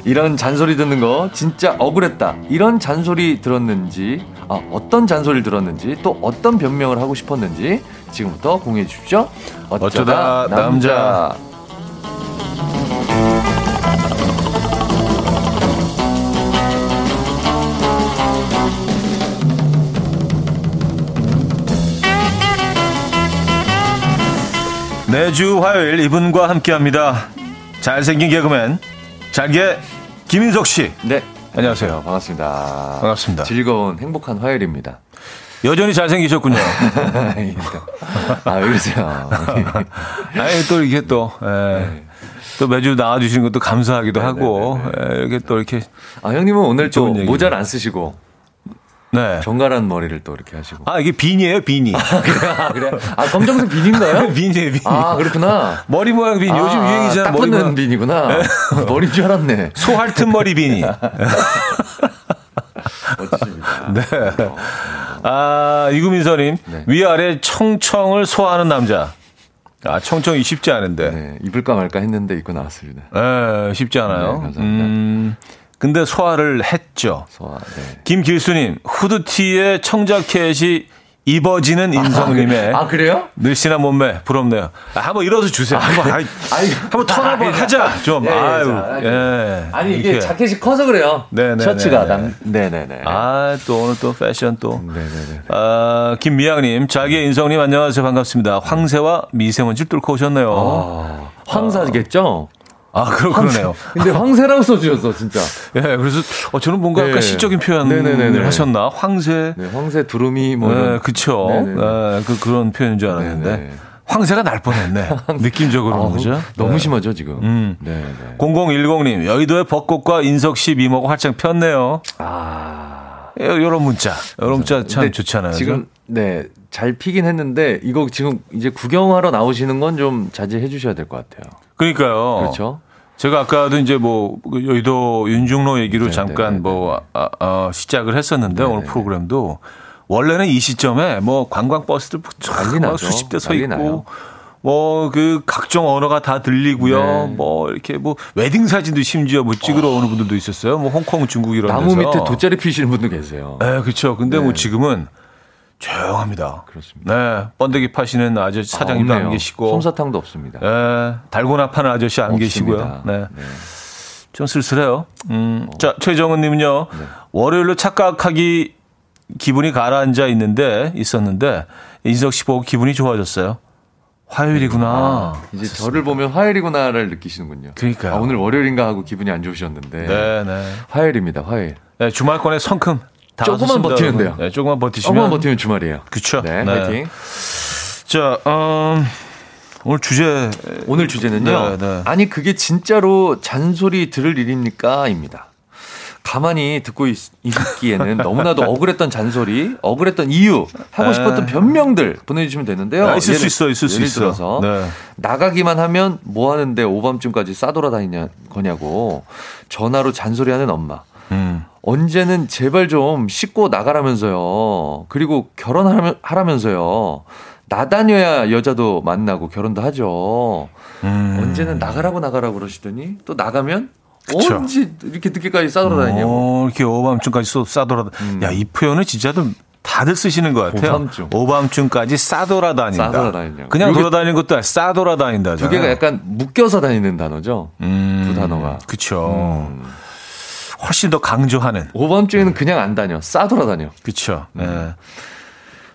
이런 잔소리 듣는 거 진짜 억울했다. 이런 잔소리 들었는지 아, 어떤 잔소리를 들었는지 또 어떤 변명을 하고 싶었는지 지금부터 공유해 주십시오. 어쩌다, 어쩌다 남자. 남자. 매주 화요일 이분과 함께합니다. 잘생긴 개그맨 잘게 김인석 씨. 네. 안녕하세요. 반갑습니다. 반갑습니다. 즐거운 행복한 화요일입니다. 여전히 잘생기셨군요. 아, 왜 그러세요? 아니 또 이렇게 또 예. 네. 또 매주 나와주시는 것도 감사하기도 네, 하고 예, 이렇게 또 이렇게 아, 형님은 오늘 또 얘기. 모자를 안 쓰시고 네. 정갈한 머리를 또 이렇게 하시고. 아 이게 비니예요 비니. 아, 그래? 아, 검정색 비니인가요? 비니예요 비니. 아, 그렇구나. 머리 모양 비니 요즘 아, 유행이잖아 딱 머리 모양. 비니구나. 머리인 줄 알았네. 소할튼 머리 비니. 멋지십니다. 네. 아 이구민서님 네. 위아래 청청을 소화하는 남자. 아 청청이 쉽지 않은데. 네, 입을까 말까 했는데 입고 나왔습니다. 예, 쉽지 않아요. 네, 감사합니다. 음, 근데 소화를 했죠. 소화, 네. 김길수님, 후드티에 청자켓이 입어지는 인성님의 아, 그래요? 늘씬한 몸매 부럽네요. 아, 한번 일어서 주세요. 한번, 아이, 아니, 한번 턴 한번 하자. 좀. 예, 예, 아유, 자, 예. 아니, 이게 이렇게. 자켓이 커서 그래요. 네, 네, 셔츠가 네, 남, 네네네. 아, 또 오늘 또 패션 또. 네네네. 아, 김미양님, 자기의 인성님 안녕하세요. 반갑습니다. 황새와 미세먼지 뚫고 오셨네요. 아, 황사겠죠? 아, 그러, 그러네요. 근데 황새라고 써주셨어, 진짜. 예, 그래서 어, 저는 뭔가 네. 약간 시적인 표현을 네네네네. 하셨나? 황새. 네, 황새 두루미 뭐. 네. 그쵸. 네네네. 네, 그, 그런 표현인 줄 알았는데. 네네. 황새가 날 뻔했네. 느낌적으로 아우, 그죠? 너무 네. 심하죠, 지금. 음. 네 네. 0010님, 여의도의 벚꽃과 인석 씨 미모가 활짝 폈네요. 아. 요런 문자. 요런 문자 참 좋잖아요. 지금, 네, 잘 피긴 했는데, 이거 지금 이제 구경하러 나오시는 건 좀 자제해 주셔야 될 것 같아요. 그러니까요. 그렇죠? 제가 아까도 이제 뭐그 여의도 윤중로 얘기로 네네네네. 잠깐 뭐 아, 아, 시작을 했었는데 오늘 네네네. 프로그램도 원래는 이 시점에 뭐 관광 버스들 나죠. 수십 대 서 있고 나요. 뭐그 각종 언어가 다 들리고요. 네. 뭐 이렇게 뭐 웨딩 사진도 심지어 뭐 찍으러 오는 분들도 있었어요. 뭐 홍콩, 중국 이런 나무 데서. 밑에 돗자리 피시는 분도 계세요. 네, 그렇죠. 근데 네. 뭐 지금은 조용합니다. 그렇습니다. 네, 번데기 파시는 아저씨 사장님도 아, 안. 계시고, 솜사탕도 없습니다. 네, 달고나 파는 아저씨 안 계시고요. 없습니다. 네. 네. 좀 쓸쓸해요. 음. 어. 자, 최정은 님은요. 네. 월요일로 착각하기 기분이 가라앉아 있는데 있었는데 인석 씨 보고 기분이 좋아졌어요. 화요일이구나. 아, 이제 저를 보면 화요일이구나를 느끼시는군요. 그러니까요. 아, 오늘 월요일인가 하고 기분이 안 좋으셨는데. 네, 네. 화요일입니다, 화요일. 네, 주말권에 성큼 다 조금만 버티면. 돼요. 네, 조금만 버티시면. 조금만 버티면 주말이에요. 그쵸. 네, 네. 파이팅. 자, 음, 오늘 주제. 오늘 주제는요. 네, 네. 아니, 그게 진짜로 잔소리 들을 일입니까? 입니다. 가만히 듣고 있, 기에는 너무나도 억울했던 잔소리, 억울했던 이유, 하고 싶었던 네. 변명들 보내주시면 되는데요. 아, 있을 수 예를- 있어, 있을 수 있어. 들어서 네. 나가기만 하면 뭐 하는데 오밤중까지 싸돌아다니냐 거냐고 전화로 잔소리하는 엄마. 음. 언제는 제발 좀 씻고 나가라면서요. 그리고 결혼하라면서요. 나다녀야 여자도 만나고 결혼도 하죠. 음. 언제는 나가라고 나가라고 그러시더니 또 나가면 그쵸. 언제 이렇게 늦게까지 싸돌아다니냐고. 어, 이렇게 오밤중까지 쏘, 싸돌아다. 음. 야, 이 표현은 진짜 좀 다들 쓰시는 것 같아요. 오밤중. 오밤중까지 싸돌아다닌다. 싸돌아다니냐고. 그냥 돌아다니는 것도 아니라 싸돌아다닌다. 두 개가 약간 묶여서 다니는 단어죠. 음, 두 단어가. 그쵸. 음. 훨씬 더 강조하는. 오밤중에는 그냥 안 다녀. 싸돌아다녀. 그쵸. 네.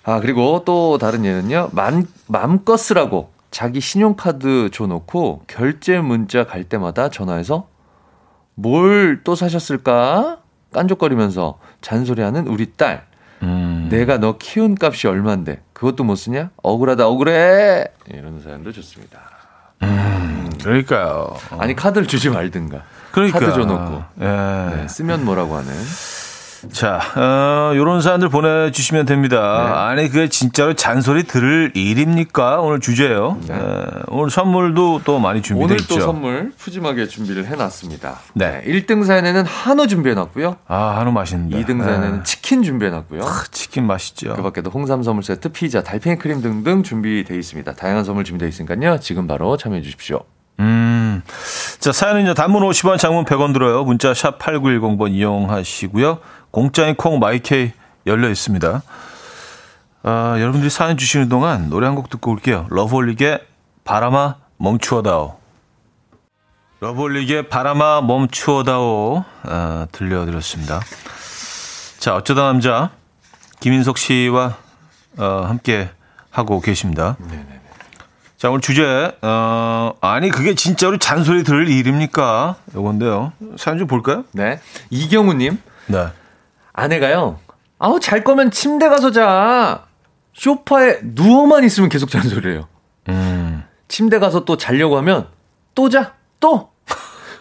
아, 그리고 또 다른 예는요. 맘, 맘껏 쓰라고 자기 신용카드 줘놓고 결제 문자 갈 때마다 전화해서 뭘 또 사셨을까? 깐족거리면서 잔소리하는 우리 딸. 음. 내가 너 키운 값이 얼만데 그것도 못 쓰냐? 억울하다 억울해. 이런 사연도 좋습니다. 그러니까요. 아니 카드를 주지 말든가. 그러니까. 카드 줘놓고 예. 네, 쓰면 뭐라고 하는. 자, 어, 요런 사연들 보내주시면 됩니다. 네. 아니, 그게 진짜로 잔소리 들을 일입니까? 오늘 주제요. 네. 예, 오늘 선물도 또 많이 준비되어 오늘 있죠. 또 선물 푸짐하게 준비를 해놨습니다. 네. 1등 사연에는 한우 준비해놨고요. 아, 한우 맛있는데. 2등 사연에는 치킨 준비해놨고요. 아, 치킨 맛있죠. 그 밖에도 홍삼 선물 세트, 피자, 달팽이 크림 등등 준비되어 있습니다. 다양한 선물 준비되어 있으니까요. 지금 바로 참여해 주십시오. 음. 자, 사연은요, 단문 50원, 장문 100원 들어요. 문자 샵 8910번 이용하시고요. 공짜인 콩 마이케이 열려 있습니다. 아, 여러분들이 사연 주시는 동안 노래 한 곡 듣고 올게요. 러브홀릭의 바람아 멈추어다오. 러브홀릭의 바람아 멈추어다오 아, 들려드렸습니다. 자, 어쩌다 남자 김인석 씨와 어, 함께 하고 계십니다. 네네네. 자, 오늘 주제, 어, 아니, 그게 진짜로 잔소리 들을 일입니까? 요건데요. 사연 좀 볼까요? 네. 이경우님. 네. 아내가요, 아우, 잘 거면 침대 가서 자. 쇼파에 누워만 있으면 계속 잔소리해요. 음. 침대 가서 또 자려고 하면 또 자, 또.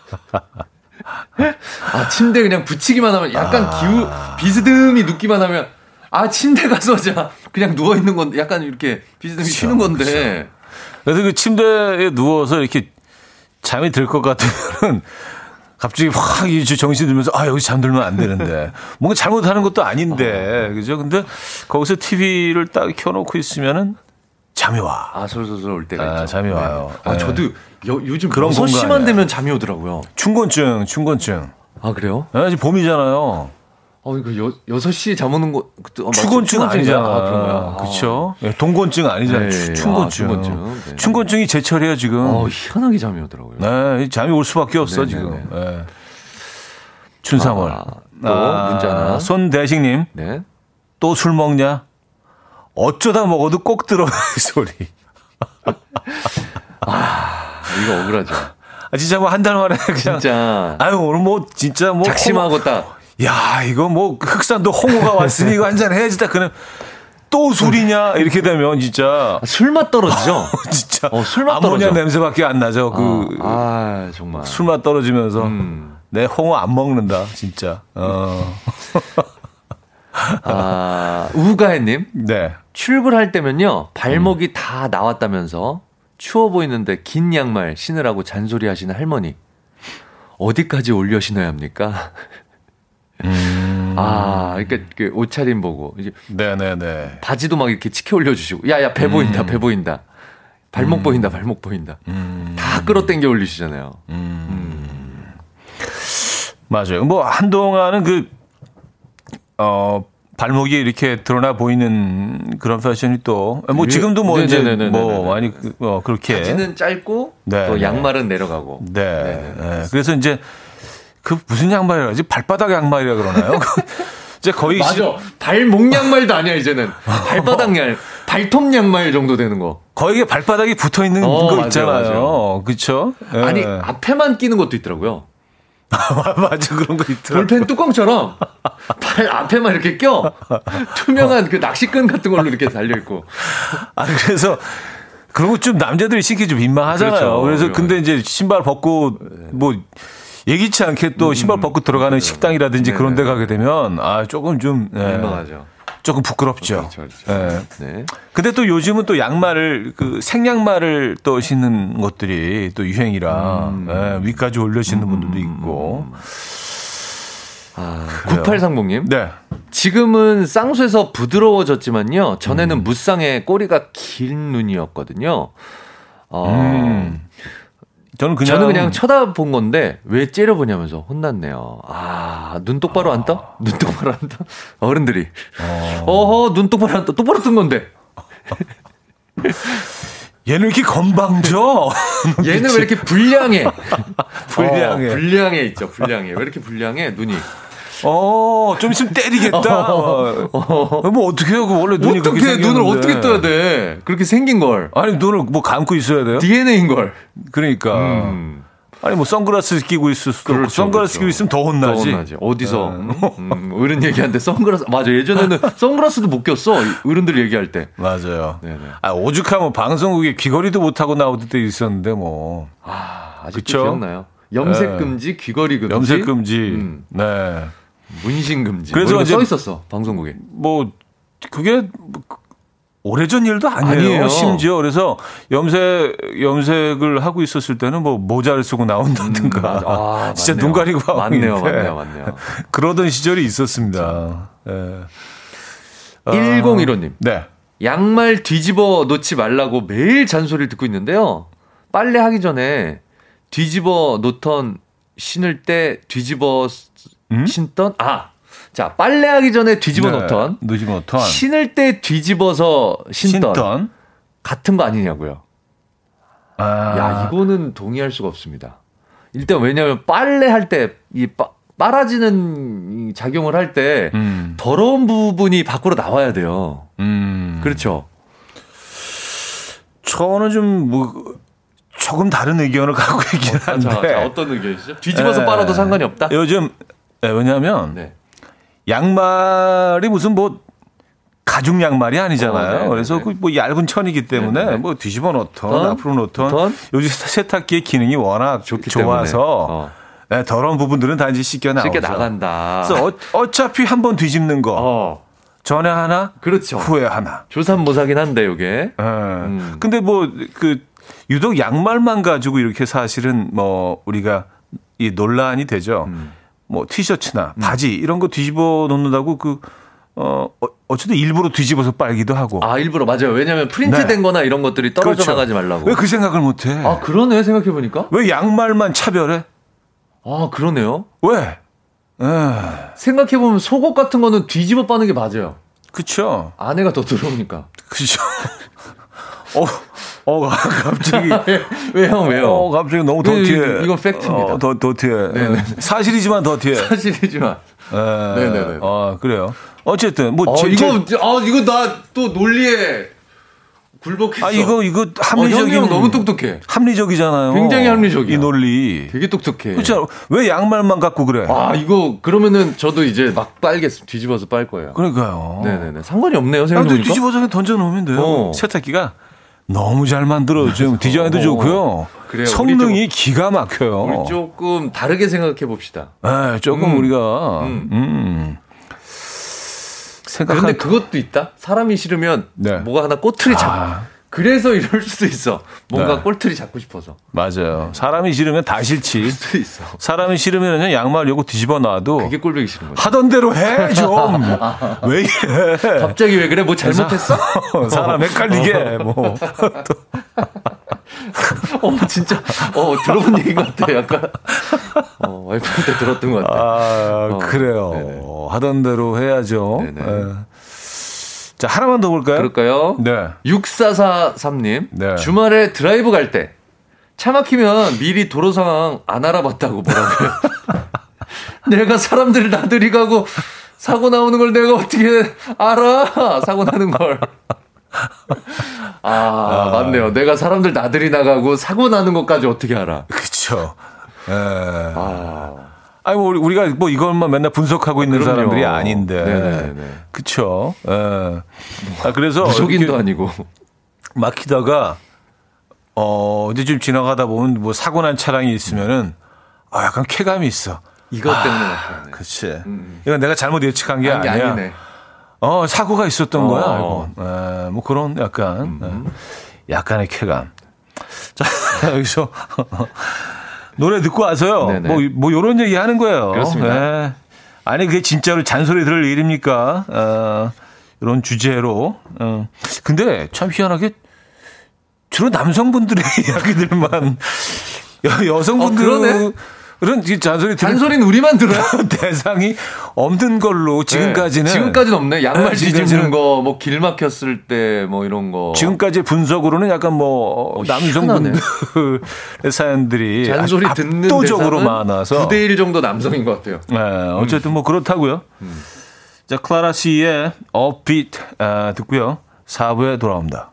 아, 침대 그냥 붙이기만 하면 약간 아. 기우, 비스듬히 눕기만 하면 아, 침대 가서 자. 그냥 누워있는 건데, 약간 이렇게 비스듬히 그쵸, 쉬는 건데. 그쵸. 그래서 그 침대에 누워서 이렇게 잠이 들 것 같으면 갑자기 확 정신 들면서 아 여기 잠들면 안 되는데 뭔가 잘못하는 것도 아닌데 그죠? 근데 거기서 TV를 딱 켜놓고 있으면은 잠이 와. 아 솔솔솔 올 때가 아, 있죠. 잠이 네. 와요. 아 네. 저도 요, 요즘 그런 6시만 되면 잠이 오더라고요. 충곤증, 충곤증. 아 그래요? 네, 지금 봄이잖아요. 어, 이거 여, 6시에 잠 오는 거, 그때, 어, 추곤증 아니잖아. 아? 그쵸. 아. 동곤증 아니잖아요. 네, 충곤증. 아, 충곤증. 네. 충곤증이 제철이에요, 지금. 어, 희한하게 잠이 오더라고요. 네, 잠이 올 수밖에 없어, 네네네. 지금. 네. 춘삼월. 아, 또, 아, 문자나. 손대식님. 네. 또 술 먹냐? 어쩌다 먹어도 꼭 들어, 이 소리. 아, 이거 억울하죠. 아, 진짜 뭐 한 달 만에 그냥. 진짜. 아유, 오늘 뭐, 진짜 뭐. 작심하고 딱. 야, 이거 뭐 흑산도 홍어가 왔으니 이거 한잔 해야지 딱 그냥 또 술이냐 이렇게 되면 진짜 술맛 떨어지죠. 진짜 어, 술맛 아모니아 냄새밖에 안 나죠. 그 아, 아 정말 술맛 떨어지면서 음. 내 홍어 안 먹는다 진짜. 어. 아, 우가해님. 네. 출근할 때면요 발목이 음. 다 나왔다면서 추워 보이는데 긴 양말 신으라고 잔소리 하시는 할머니. 어디까지 올려 신어야 합니까? 음. 아, 그러니까 그 옷차림 보고 이제 네네네. 바지도 막 이렇게 치켜 올려주시고, 야야 배 보인다, 음. 배 보인다, 발목 음. 보인다, 발목 보인다, 음. 다 끌어당겨 올리시잖아요. 음. 음. 맞아요. 뭐 한동안은 그 어. 발목이 이렇게 드러나 보이는 그런 패션이 또 뭐 지금도 뭐 이제 뭐 많이 그, 어 그렇게 바지는 짧고 네, 또 양말은 내려가고 네. 네. 그래서 이제 그 무슨 양말이라 지 발바닥 양말이라 그러나요? 이제 거의 맞아. 발목 양말도 아니야 이제는 발바닥 양 발톱 양말 정도 되는 거. 거의 발바닥이 붙어 있는 어, 거 있잖아요. 그렇죠? 네. 아니 앞에만 끼는 것도 있더라고요. 맞아 그런 거 있더라고. 볼펜 뚜껑처럼 발 앞에만 이렇게 껴 투명한 그 낚시끈 같은 걸로 이렇게 달려 있고. 아 그래서 그런 거 좀 남자들이 신기 좀 민망하잖아요. 그렇죠. 그래서 근데 이제 신발 벗고 뭐 예기치 않게 또 음, 신발 벗고 들어가는 그렇죠. 식당이라든지. 그런 데 가게 되면 아 조금 좀 네. 민망하죠. 조금 부끄럽죠. 그렇죠, 그렇죠. 네. 네. 근데 또 요즘은 또 양말을 그 생양말을 또 신는 것들이 또 유행이라 음. 네, 위까지 올려 신는 음. 분들도 있고. 아, 9830님. 네. 지금은 쌍수에서 부드러워졌지만요. 전에는 음. 무쌍의 꼬리가 긴 눈이었거든요. 어, 음. 저는 그냥 저는 그냥 쳐다본 건데 왜 째려보냐면서 혼났네요. 아, 눈 똑바로 안 떠? 눈 똑바로 안 떠? 어른들이. 어. 어허, 눈 똑바로 안 떠. 똑바로 뜬 건데. 얘는 왜 이렇게 건방져? 얘는 왜 이렇게 불량해? 불량해. 어, 불량해 있죠. 불량해. 왜 이렇게 불량해? 눈이. 어, 좀 있으면 때리겠다. 어, 어. 뭐 어떻게 해요? 원래 눈이 어떻게 눈을 어떻게 떠야 돼? 그렇게 생긴 걸. 아니 눈을 뭐 감고 있어야 돼요? DNA인 걸. 그러니까. 음. 아니 뭐 선글라스 끼고 있을 수도 그렇죠, 선글라스 그렇죠. 끼고 있으면 더 혼나지. 더 혼나지. 어디서 네. 음, 어른 얘기하는데 선글라스 맞아 예전에는 선글라스도 못 꼈어 어른들 얘기할 때. 맞아요. 네네. 아 오죽하면 방송국에 귀걸이도 못 하고 나오던 때 있었는데 뭐. 아 아직도 기억나요. 염색 네. 금지, 귀걸이 금지. 염색 금지. 음. 네. 문신 금지. 그래서 뭐써 있었어 방송국에. 뭐 그게 오래전 일도 아니에요. 아니에요. 심지어 그래서 염색 염색을 하고 있었을 때는 뭐 모자를 쓰고 나온다든가. 음, 아, 진짜 눈 가리고 하고 맞네요, 맞네요, 맞네요. 그러던 시절이 있었습니다. 네. 1015님. 네. 양말 뒤집어 놓지 말라고 매일 잔소리를 듣고 있는데요. 빨래 하기 전에 뒤집어 놓던 신을 때 뒤집어 음? 신던 아 자, 빨래하기 전에 뒤집어 네, 놓던 뒤집어 놓던 신을 때 뒤집어서 신던, 신던 같은 거 아니냐고요. 아, 야, 이거는 동의할 수가 없습니다. 일단 왜냐면 빨래 할 때이 빨아지는 작용을 할때 음. 더러운 부분이 밖으로 나와야 돼요. 음. 그렇죠. 저는 좀 뭐 조금 다른 의견을 갖고 있긴 자, 한데 자, 어떤 의견이시죠? 뒤집어서 에, 빨아도 상관이 없다? 요즘 네, 왜냐하면 네. 양말이 무슨 뭐 가죽 양말이 아니잖아요. 어, 네, 그래서 네, 그뭐 얇은 천이기 때문에 네, 네. 뭐 뒤집어 놓던 던, 앞으로 놓던 던. 요즘 세탁기의 기능이 워낙 좋기 좋아서. 어. 네, 더러운 부분들은 다 이제 씻겨 나오죠. 쉽게 나간다. 그래서 어, 차피 한 번 뒤집는 거 어, 전에 하나 그렇죠. 후에 하나. 조삼모사긴 한데 요게. 예. 음. 근데 뭐 그 유독 양말만 가지고 이렇게 사실은 뭐 우리가 이 논란이 되죠. 음. 뭐 티셔츠나 바지 이런 거 뒤집어 놓는다고 그 어, 어, 어쨌든 일부러 뒤집어서 빨기도 하고. 아 일부러 맞아요. 왜냐하면 프린트된 네. 거나 이런 것들이 떨어져 그렇죠. 나가지 말라고. 왜 그 생각을 못 해? 아 그러네 생각해 보니까. 왜 양말만 차별해? 아 그러네요. 왜? 에, 생각해 보면 속옷 같은 거는 뒤집어 빠는 게 맞아요. 그쵸. 안에가 더 들어오니까. 그죠. 어, 어, 갑자기. 왜형 왜요? 어, 갑자기 너무 네, 더티해. 이건 팩트입니다. 어, 더, 더티해. 네네. 사실이지만 더티해. 사실이지만. 에, 네네네. 어, 그래요. 어쨌든, 뭐, 어 제- 이거 제- 아 이거 나 또 논리에 굴복했어. 아, 이거, 이거 어, 합리적인. 형이 형 너무 똑똑해. 합리적이잖아요. 굉장히 합리적이야. 이 논리. 되게 똑똑해. 그렇죠. 왜 양말만 갖고 그래? 아 이거 그러면은 저도 이제 막 빨겠습니다. 뒤집어서 빨 거예요. 그러니까요. 네네네. 상관이 없네요. 아, 생각해보니까. 뒤집어서 그냥 던져놓으면 돼요. 어. 세탁기가 너무 잘 만들어. 좀 디자인도 어. 좋고요. 그래요. 성능이 우리 기가 막혀요. 우리 조금 다르게 생각해 봅시다. 네, 조금 음. 우리가 음. 음. 생각한 그런데 그것도 있다. 사람이 싫으면 네. 뭐가 하나 꼬투리 잡. 아. 그래서 이럴 수도 있어. 뭔가 네. 꼬투리 잡고 싶어서. 맞아요. 사람이 싫으면 다 싫지. 수도 있어. 사람이 싫으면 양말 요거 뒤집어 놔도 그게 꼴보기 싫은 거지. 하던 대로 해 좀. 왜 이래? 갑자기 왜 그래? 뭐 잘못했어? 사람 헷갈리게 뭐. 어 진짜. 어 들어본 얘기 같아. 약간. 어 와이프한테 들었던 것 같아. 아 어, 그래요. 네네. 하던 대로 해야죠. 네네. 예. 자 하나만 더 볼까요? 그럴까요? 네. 6443님. 네. 주말에 드라이브 갈 때. 차 막히면 미리 도로 상황 안 알아봤다고 뭐라고요? 내가 사람들 나들이 가고 사고 나오는 걸 내가 어떻게 알아? 사고 나는 걸. 아, 맞네요. 내가 사람들 나들이 나가고 사고 나는 것까지 어떻게 알아? 그렇죠. 예. 아, 아니 뭐 우리- 우리가 뭐 이것만 맨날 분석하고 있는 그럼요. 사람들이 아닌데. 네네네. 그렇죠. 예. 아 그래서 무속인도 이렇게 아니고. 막히다가 어 이제 좀 지나가다 보면 뭐 사고 난 차량이 있으면은 아 약간 쾌감이 있어. 이것 때문에 막히네. 그렇지. 음. 이건 내가 잘못 예측한 게한게 아니야. 아니네. 어 사고가 있었던 어. 거야. 이거. 에, 뭐 그런 약간 에, 약간의 쾌감. 자 여기서 노래 듣고 와서요. 네네. 뭐뭐 이런 얘기 하는 거예요. 그렇습니다. 예. 아니 그게 진짜로 잔소리 들을 일입니까? 어, 이런 주제로. 어. 근데 참 희한하게 주로 남성분들의 이야기들만 여, 여성분들 은이 잔소리 잔소리는 우리만 들어요. 대상이 없는 걸로 지금까지는 네, 지금까지는 없네. 양말 네, 뒤집는 거, 뭐 길 막혔을 때 뭐 이런 거. 지금까지 분석으로는 약간 뭐 어, 남성분들의 사연들이 잔소리 압- 듣는 압도적으로 많아서 9대 1 정도 남성인 것 같아요. 네, 어쨌든 뭐 그렇다고요. 자 클라라 씨의 Upbeat 아, 듣고요. 4부에 돌아옵니다.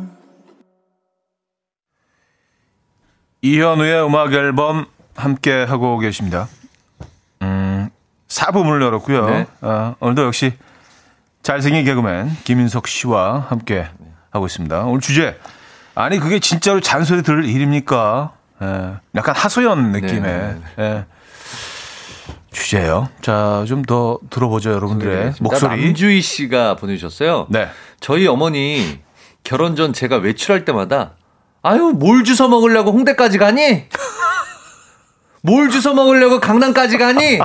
이현우의 음악 앨범 함께 하고 계십니다. 음, 4부 문을 열었고요. 네. 아, 오늘도 역시 잘생긴 개그맨 김인석 씨와 함께 하고 있습니다. 오늘 주제 아니 그게 진짜로 잔소리 들을 일입니까? 예, 약간 하소연 느낌의 네, 네, 예. 주제예요. 자, 좀 더 들어보죠, 여러분들의 목소리. 남주희 씨가 보내주셨어요. 네. 저희 어머니 결혼 전 제가 외출할 때마다 아유 뭘 주워 먹으려고 홍대까지 가니? 뭘 주워 먹으려고 강남까지 가니?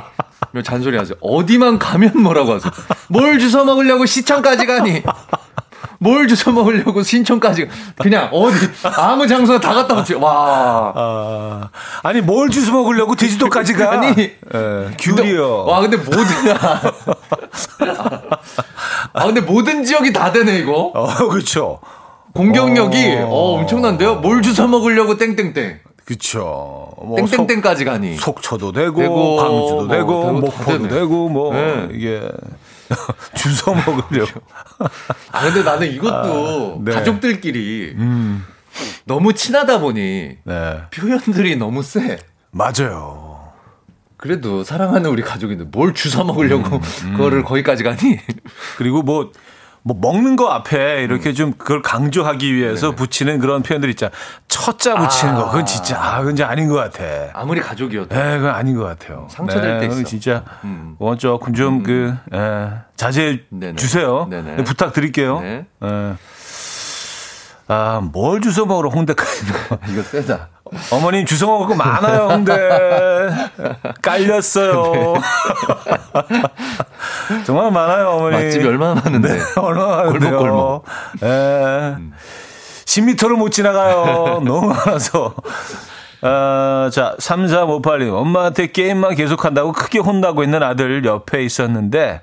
잔소리 하세요. 어디만 가면 뭐라고 하세요. 뭘 주워 먹으려고 시청까지 가니? 뭘 주워 먹으려고 신촌까지 그냥 어디 아무 장소나 다 갔다 오지. 와. 아, 아니 뭘 주워 먹으려고 제주도까지 가? 아니 예, 귤이요. 와 근데 모든 아 근데 모든 지역이 다 되네 이거. 어, 그렇죠. 공격력이 어. 어, 엄청난데요. 뭘 주워 먹으려고 땡땡땡. 그렇죠. 뭐 땡땡땡까지 가니. 속, 속초도 되고, 되고, 광주도 뭐, 되고, 되고 목포도. 되고, 뭐 네. 이게 주워 먹으려고. 아 근데 나는 이것도 아, 네. 가족들끼리 음, 너무 친하다 보니 네, 표현들이 너무 세. 맞아요. 그래도 사랑하는 우리 가족인데 뭘 주워 먹으려고 음, 그거를 거기까지 가니? 그리고 뭐, 뭐 먹는 거 앞에 이렇게 좀 그걸 강조하기 위해서 음. 네네. 붙이는 그런 표현들 있잖아. 첫자 붙이는 아. 거. 그건 진짜, 아, 그건 진짜 아닌 것 같아. 아무리 가족이어도. 에, 그건 아닌 것 같아요. 상처될 때 그건 있어. 진짜, 음. 원 조금 좀 그, 에, 자제해 네네. 주세요. 네네. 네, 부탁드릴게요. 네. 에. 아, 뭘 주워 먹으러 홍대까지. 이거 세다. 어머님 거 많아요, 홍대. 깔렸어요. 정말 많아요, 어머니. 맛집이 얼마나 많은데. 얼마나 많은데요. 골목골목. 예. 10m를 못 지나가요. 너무 많아서. 아, 자, 3358님. 엄마한테 게임만 계속한다고 크게 혼나고 있는 아들 옆에 있었는데,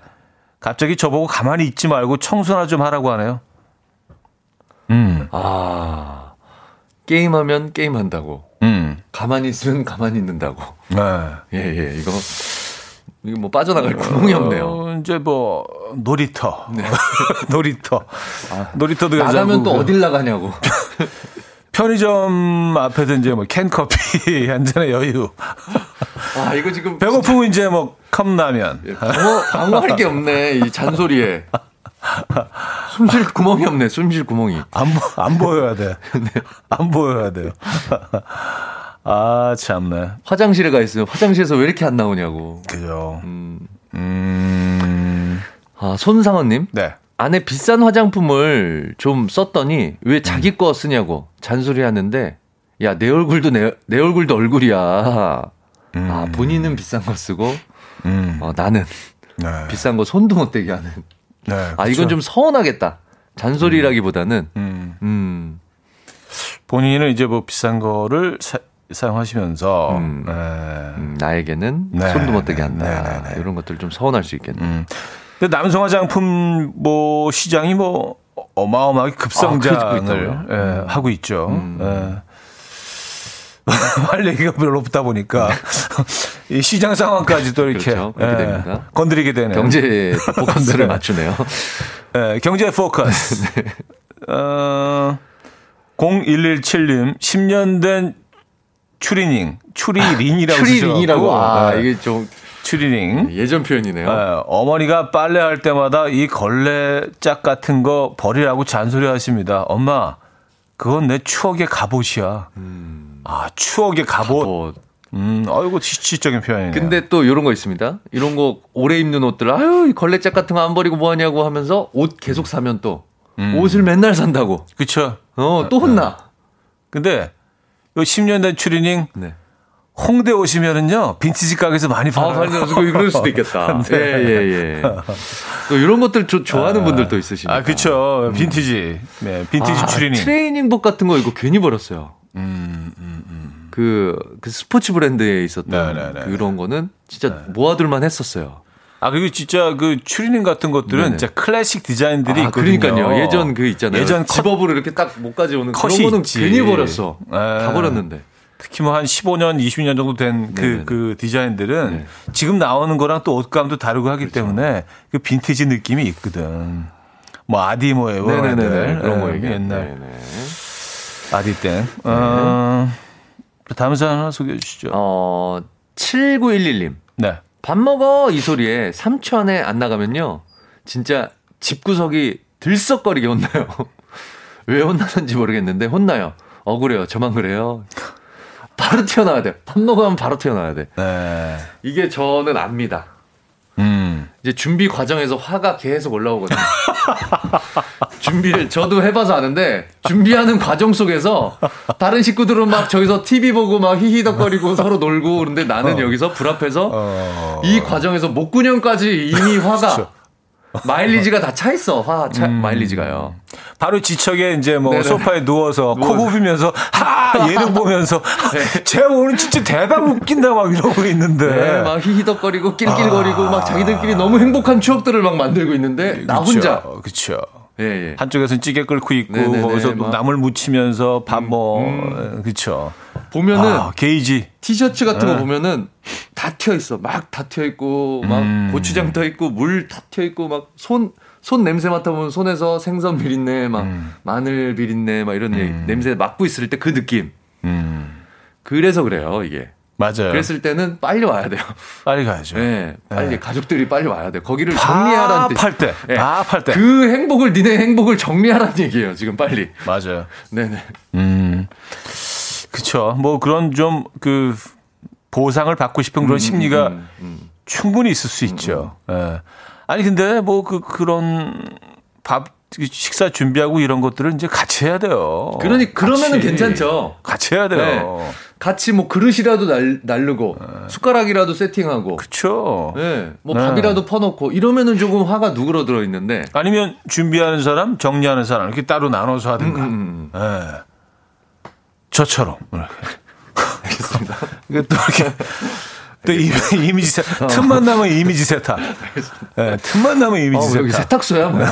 갑자기 저보고 가만히 있지 말고 청소나 좀 하라고 하네요. 음, 아 게임하면 게임한다고. 음. 가만히 있으면 가만히 있는다고. 네. 예, 예. 이거, 이거 뭐 빠져나갈 구멍이 없네요. 어, 이제 뭐, 놀이터. 놀이터. 놀이터도 아, 나가면 또 가자고. 어딜 나가냐고. 편의점 앞에서 이제 뭐 캔커피 한 잔의 여유. 아, 이거 지금. 배고프면 이제 뭐 컵라면. 예, 방어, 방어할 게 없네. 이 잔소리에. 숨 쉴 구멍이 없네. 숨 쉴 구멍이. 안, 보- 안 보여야 돼. 네. 안 보여야 돼요. 아, 참네. 화장실에 가 있어요. 화장실에서 왜 이렇게 안 나오냐고. 그죠. 음. 음, 아, 손상원님. 네. 안에 비싼 화장품을 좀 썼더니 왜 자기 거 쓰냐고 잔소리 하는데 야, 내 얼굴도 내, 내 얼굴도 얼굴이야. 음. 아, 본인은 비싼 거 쓰고 음, 어, 나는 네. 비싼 거 손도 못 대게 하는. 네. 아. 이건 좀 서운하겠다. 잔소리라기보다는 음, 음. 본인은 이제 뭐 비싼 거를 사, 사용하시면서, 음. 네. 음, 나에게는 네, 손도 못 대게 네, 한다. 네, 네, 네. 이런 것들 좀 서운할 수 있겠네. 음. 근데 남성 화장품 뭐 시장이 뭐 어마어마하게 급성장을 아? 예, 하고 있죠. 음. 예. 할 얘기가 별로 없다 보니까 이 시장 상황까지도 이렇게, 그렇죠. 예. 건드리게 되네요. 경제 포커스를 네. 맞추네요. 예, 경제 포커스. 네. 어, 0117님 10년 된 추리닝, 추리링이라고 추리링이라고. 쓰셔갖고, 아, 예, 이게 좀 추리닝. 예전 표현이네요. 예, 어머니가 빨래할 때마다 이 걸레 짝 같은 거 버리라고 잔소리 하십니다. 엄마, 그건 내 추억의 갑옷이야. 아, 추억의 갑옷. 뭐, 음, 아이고, 시적인 표현이네요. 근데 또 이런 거 있습니다. 이런 거 오래 입는 옷들, 아유, 이 걸레짝 같은 거 안 버리고 뭐 하냐고 하면서 옷 계속 사면 또 음. 옷을 맨날 산다고. 그쵸. 어, 또 혼나. 근데, 요 10년 된 추리닝, 네. 홍대 오시면은요, 빈티지 가게에서 많이 아, 팔아요. 발견해서 그럴 수도 있겠다. 네. 예, 예, 예. 또 이런 것들 조- 좋아하는 분들도 있으시니까. 아, 그쵸. 빈티지. 네, 빈티지 아, 추리닝. 트레이닝복 같은 거 이거 괜히 버렸어요. 음, 음, 음. 그, 그 스포츠 브랜드에 있었던 네, 네, 네. 그런 거는 진짜 모아둘만 했었어요. 아, 그리고 진짜 그 추리닝 같은 것들은 네네. 진짜 클래식 디자인들이 아, 있거든요. 그러니까요. 예전 그 있잖아요. 예전 컷, 집업으로 이렇게 딱 못까지 오는 그런 거는 있지. 괜히 버렸어. 네. 다 버렸는데. 특히 뭐 한 15년, 20년 정도 된그 네네네. 그 디자인들은 네. 지금 나오는 거랑 또 옷감도 다르고 하기 때문에 그 빈티지 느낌이 있거든. 뭐 아디모에요. 네네네. 그런 거 얘기. 옛날 네네. 아디 땡. 어, 다음 사연 하나 소개해 주시죠. 어, 7911님. 네. 밥 먹어 이 소리에 3초 안에 안 나가면요. 진짜 집구석이 들썩거리게 혼나요. 왜 혼나는지 모르겠는데 혼나요. 억울해요. 저만 그래요. 바로 튀어나와야 돼. 밥 먹으면 바로 튀어나와야 돼. 네. 이게 저는 압니다. 음. 이제 준비 과정에서 화가 계속 올라오거든요. 준비를 저도 해봐서 아는데 준비하는 과정 속에서 다른 식구들은 막 저기서 TV 보고 막 히히덕거리고 서로 놀고 그런데 나는 어. 여기서 불 앞에서 어. 이 과정에서 목구녕까지 이미 화가 마일리지가 다 차 있어 화 차, 마일리지가요. 바로 지척에 이제 뭐 네네. 소파에 누워서 코 누워서. 부비면서 하 얘를 보면서 쟤 오늘 진짜 대박 웃긴다 막 이러고 있는데 네, 막 히히덕거리고 낄낄거리고 막 자기들끼리 너무 행복한 추억들을 막 만들고 있는데 나 혼자 그렇죠. 예, 예. 한쪽에서는 찌개 끓고 있고 네네네, 거기서 또 막. 음, 나물 무치면서 밥뭐 그렇죠. 보면은 아, 게이지 티셔츠 같은 거 네. 보면은 다 튀어 있어. 막 다 튀어 있고 막 음. 고추장 튀어 있고 물 다 튀어 있고 막 손 손 냄새 맡아보면 손에서 생선 비린내 막 음. 마늘 비린내 막 이런 냄새 맡고 있을 때 그 느낌. 음. 그래서 그래요 이게. 맞아요. 그랬을 때는 빨리 와야 돼요. 빨리 가야죠. 네, 빨리 네. 가족들이 빨리 와야 돼. 거기를 정리하라는 뜻. 밥할 때, 네. 밥할 때. 그 행복을 니네 행복을 정리하라는 얘기예요. 지금 빨리. 맞아요. 네네. 음. 그쵸. 뭐 그런 좀 그 보상을 받고 싶은 그런 심리가 음, 음. 충분히 있을 수 있죠. 예. 아니 근데 뭐 그 그런 밥 식사 준비하고 이런 것들은 이제 같이 해야 돼요. 그러니 그러면은 같이. 괜찮죠. 같이 해야 돼요. 네. 같이 뭐 그릇이라도 날, 날르고 숟가락이라도 세팅하고 그렇죠. 네, 뭐 네. 밥이라도 퍼놓고 이러면은 조금 화가 누그러들어 있는데 아니면 준비하는 사람, 정리하는 사람 이렇게 따로 나눠서 하든가. 음, 예. 저처럼. 알겠습니다. 이게 또 이렇게 또 이- 이미지 세 틈만 나면 이미지 세탁. 예, 틈만 나면 어, 이미지 여기 세탁. 세탁소야 뭐야?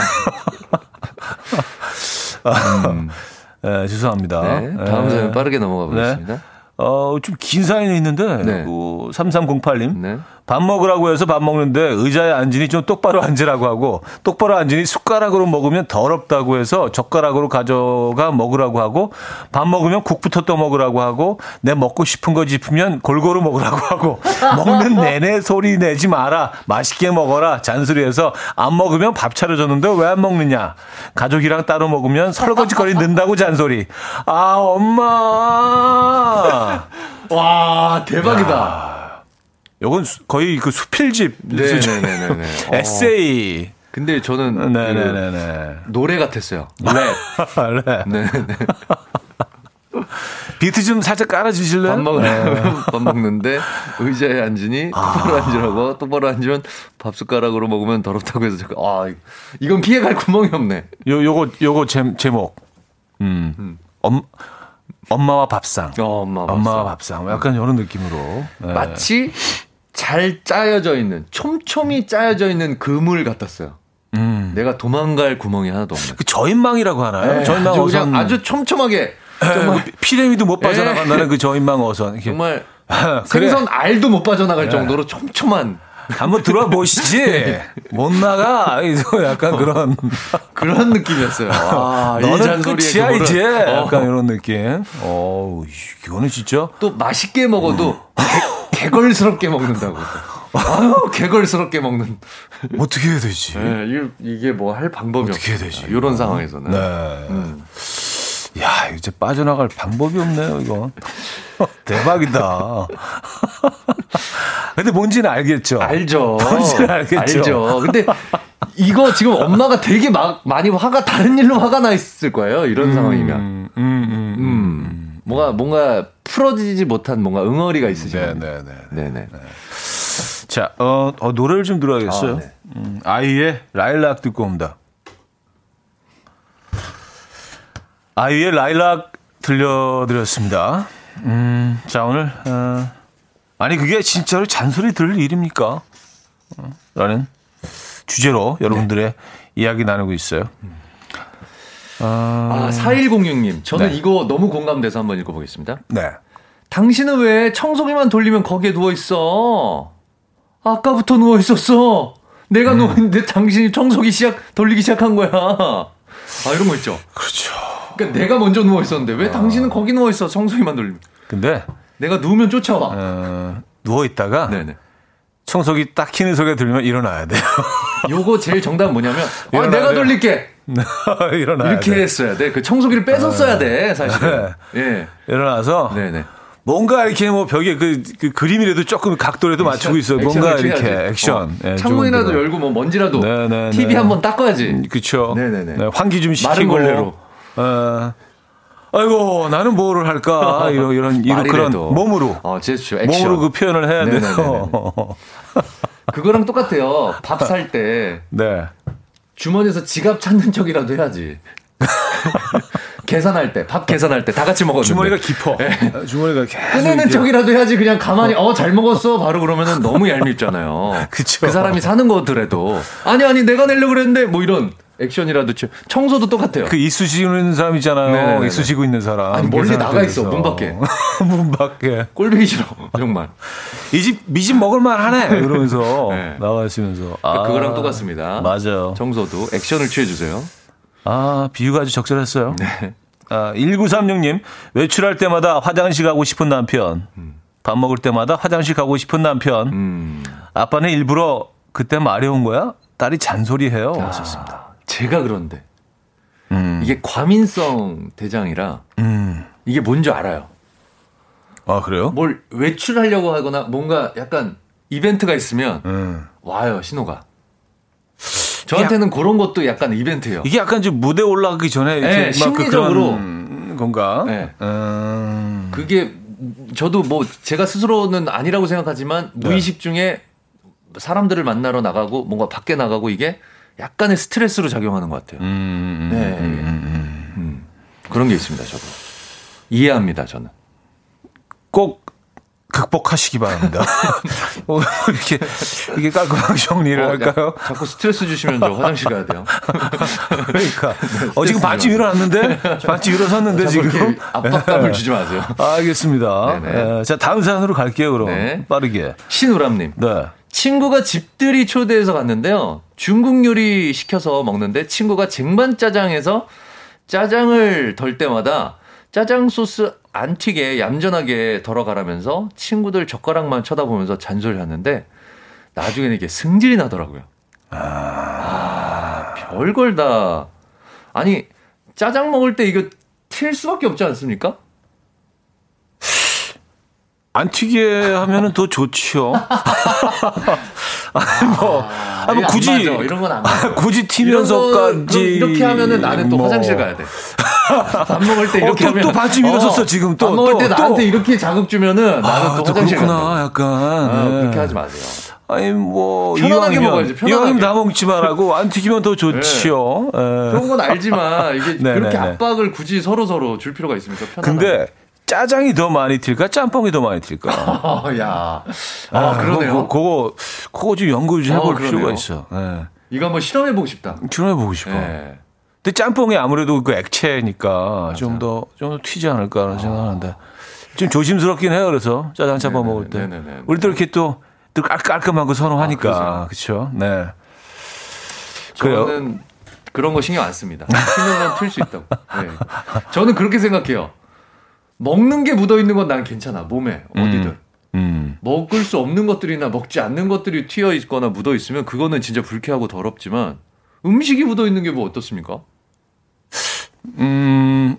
예, 죄송합니다. 네, 다음 예. 사연 빠르게 넘어가 네. 보겠습니다. 어, 좀 긴 사연이 있는데, 네. 그 3308님. 네. 밥 먹으라고 해서 밥 먹는데 의자에 앉으니 좀 똑바로 앉으라고 하고 똑바로 앉으니 숟가락으로 먹으면 더럽다고 해서 젓가락으로 가져가 먹으라고 하고 밥 먹으면 국부터 떠 먹으라고 하고 내 먹고 싶은 거 짚으면 골고루 먹으라고 하고 먹는 내내 소리 내지 마라. 맛있게 먹어라. 잔소리해서 안 먹으면 밥 차려줬는데 왜 안 먹느냐. 가족이랑 따로 먹으면 설거지거리 는다고 잔소리. 아 엄마. 와 대박이다. 요건 수- 거의 그 수필집. 네네네네. 에세이. 근데 저는 그 네네네네. 노래 같았어요. 랩. 네. 네. 비트 좀 살짝 깔아주실래요? 밥 먹으려면 밥 먹는데 의자에 앉으니 아. 똑바로 앉으라고 똑바로 앉으면 밥 숟가락으로 먹으면 더럽다고 해서 제가 아 이건 피해갈 구멍이 없네. 요, 요거, 요거 제, 제목. 음. 엄, 엄마와 밥상. 어, 엄마 엄마와. 밥상. 약간 이런 느낌으로. 네. 마치 잘 짜여져 있는 촘촘히 짜여져 있는 그물 같았어요. 음. 내가 도망갈 구멍이 하나도 없는. 그 저인망이라고 하나요? 저인망 아주 어선. 아주 촘촘하게 네, 정말 그 피레미도 못 빠져나간다는 그 저인망 어선. 정말 그래. 생선 알도 못 빠져나갈 정도로 촘촘한 한번 들어와 보시지. 못 나가. 약간 그런. 그런 느낌이었어요. 아, 이 너는 끝이야, 이제. 어. 약간 이런 느낌. 어우, 이거는 진짜. 또 맛있게 먹어도 개, 걸스럽게 먹는다고. 아유, 개걸스럽게 먹는. 어떻게 해야 되지? 네, 이게, 뭐 할 방법이 어떻게. 해야 되지? 이런 상황에서는. 네. 음. 야, 이제 빠져나갈 방법이 없네요, 이거. 대박이다. 근데 뭔지는 알겠죠? 알죠. 뭔지는 알겠죠? 알죠. 근데 이거 지금 엄마가 되게 막 많이 화가 다른 일로 화가 나 있을 거예요. 이런 상황이면. 음, 음, 음, 음. 음. 뭔가 뭔가 풀어지지 못한 뭔가 응어리가 있으시죠. 네, 네, 네. 네네. 자, 어, 어, 노래를 좀 들어야겠어요. 아, 네. 음, 아이의 라일락 듣고 옵니다. 아이의 라일락 들려드렸습니다. 음, 자, 오늘, 어, 아니, 그게 진짜로 잔소리 들을 일입니까? 어, 라는 주제로 여러분들의 이야기 나누고 있어요. 아, 4106님. 저는 네. 이거 너무 공감돼서 한번 읽어보겠습니다. 네. 당신은 왜 청소기만 돌리면 거기에 누워있어? 아까부터 누워있었어. 내가 누워있는데 당신이 청소기 시작, 돌리기 시작한 거야. 아, 이런 거 있죠. 그렇죠. 그러니까 내가 먼저 누워있었는데 왜 당신은 거기 누워있어? 청소기만 돌리면. 근데, 내가 누우면 쫓아와. 어, 누워있다가 네네. 청소기 딱 키는 소리가 들리면 일어나야 돼요. 요거 제일 정답은 뭐냐면, 아, 일어나야 내가 돼요. 돌릴게. 일어나야 이렇게 돼. 했어야 돼. 그 청소기를 뺏었어야 돼, 사실은. 예. 일어나서 네네. 뭔가 이렇게 뭐 벽에 그, 그 그림이라도 조금 각도라도 맞추고 있어요. 뭔가 이렇게. 액션. 어. 예, 창문이라도 열고 뭐 먼지라도 네네네. TV 한번 닦아야지. 그렇죠. 네네네. 네, 환기 좀 시키고. 마른 걸레로. 어, 아이고 나는 뭐를 할까 이런 이런 이런 그런. 몸으로 어, 제스처, 액션. 몸으로 그 표현을 해야 네네네네. 돼요. 그거랑 똑같아요. 밥 살 때 네. 주머니에서 지갑 찾는 척이라도 해야지. 계산할 때, 밥 계산할 때 다 같이 먹었는데. 주머니가 깊어. 주머니가 계속 꺼내는 척이라도 해야지 그냥 가만히 어 잘 먹었어 바로 그러면은 너무 얄밉잖아요. 그쵸. 그 사람이 사는 거더라도 아니 아니 내가 내려고 그랬는데 뭐 이런 액션이라도 치- 청소도 똑같아요. 그 이쑤시고 있는 사람 있잖아요. 네네네네. 이쑤시고 있는 사람. 아니, 멀리 계산할 나가 때 있어. 문 밖에. 문 밖에. 꼴보기 싫어 정말. 이 집, 이 집 먹을만 하네. 이러면서 네. 나와 있으면서. 그거랑 똑같습니다. 맞아요. 청소도 액션을 취해주세요. 아, 비유가 아주 적절했어요. 네. 아, 1936님, 외출할 때마다 화장실 가고 싶은 남편. 밥 먹을 때마다 화장실 가고 싶은 남편. 음. 아빠는 일부러 그때 마려운 거야? 딸이 잔소리해요. 하셨습니다. 아, 제가 그런데 음. 이게 과민성 대장이라 음. 이게 뭔지 알아요. 아, 그래요? 뭘 외출하려고 하거나 뭔가 약간 이벤트가 있으면 음. 와요 신호가. 저한테는 그런 것도 약간 이벤트예요. 이게 약간 좀 무대 올라가기 전에 네, 막 심리적으로. 그런 건가? 네. 음. 그게 저도 뭐 제가 스스로는 아니라고 생각하지만 네. 무의식 중에 사람들을 만나러 나가고 뭔가 밖에 나가고 이게 약간의 스트레스로 작용하는 것 같아요. 음, 네. 음, 음, 음. 그런 게 있습니다. 저도 이해합니다. 저는. 꼭 극복하시기 바랍니다. 어, 이렇게 이게 깔끔하게 정리를 어, 할까요? 야, 자꾸 스트레스 주시면 저 화장실 가야 돼요. 그러니까 어 지금 반쯤 일어났는데 반쯤 일어섰는데 자꾸 지금 이렇게 압박감을 주지 마세요. 알겠습니다. 네네. 예, 자 다음 사연으로 갈게요. 그럼 네. 빠르게. 신우람님. 네. 친구가 집들이 초대해서 갔는데요. 중국 요리 시켜서 먹는데 친구가 쟁반 짜장에서 짜장을 덜 때마다 짜장 소스 안 튀게 얌전하게 덜어가라면서 친구들 젓가락만 쳐다보면서 잔소리 하는데 나중에는 이게 승질이 나더라고요. 아, 별걸 다. 아니, 짜장 먹을 때 이거 튈 수밖에 없지 않습니까? 안 튀게 하면은 더 좋지요. 아니 뭐, 아니 뭐 이게 안 굳이 맞아. 이런 건안 맞아. 굳이 튀면서까지 이렇게 하면은 나는 또 뭐. 화장실 가야 돼. 밥 먹을 때 어, 이렇게 또- 하면 또 반쯤 일어섰어, 지금 또, 밥 먹을 또, 때 또. 나한테 이렇게 자극 주면은 나는 아, 또또 화장실 그렇구나, 간다. 약간. 아, 네. 그렇게 하지 마세요. 아니 뭐 편안하게 이왕이면- 먹어야지, 편안하게. 이왕이면 다 먹지만 하고 안 튀기면 더 좋지요. 예. 그런 건 알지만 이게 네, 그렇게 네, 네. 압박을 굳이 서로 서로 줄 필요가 있습니까? 편안하게. 근데 짜장이 더 많이 튈까 짬뽕이 더 많이 튈까? 아, 야, 아 그러네요. 그거 그거, 그거 좀 연구 좀 어, 해볼 그러네요. 필요가 있어. 예. 이거 한번 실험해 보고 싶다. 출연해 보고 싶어. 예. 근데 짬뽕이 아무래도 그 액체니까 좀 더 좀 더 튀지 않을까라는 생각하는데 좀 조심스럽긴 해요. 그래서 짜장 짬뽕 네네네, 먹을 때 네네네. 우리 또 이렇게 또, 또 깔- 깔끔한 거 아, 선호하니까 그렇죠. 네. 그래요. 저는 그런 거 신경 안 씁니다. 건틀수 있다고. 네. 저는 그렇게 생각해요. 먹는 게 묻어 있는 건 난 괜찮아. 몸에 어디든. 음. 먹을 수 없는 것들이나 먹지 않는 것들이 튀어 있거나 묻어 있으면 그거는 진짜 불쾌하고 더럽지만 음식이 묻어 있는 게 뭐 어떻습니까? 음,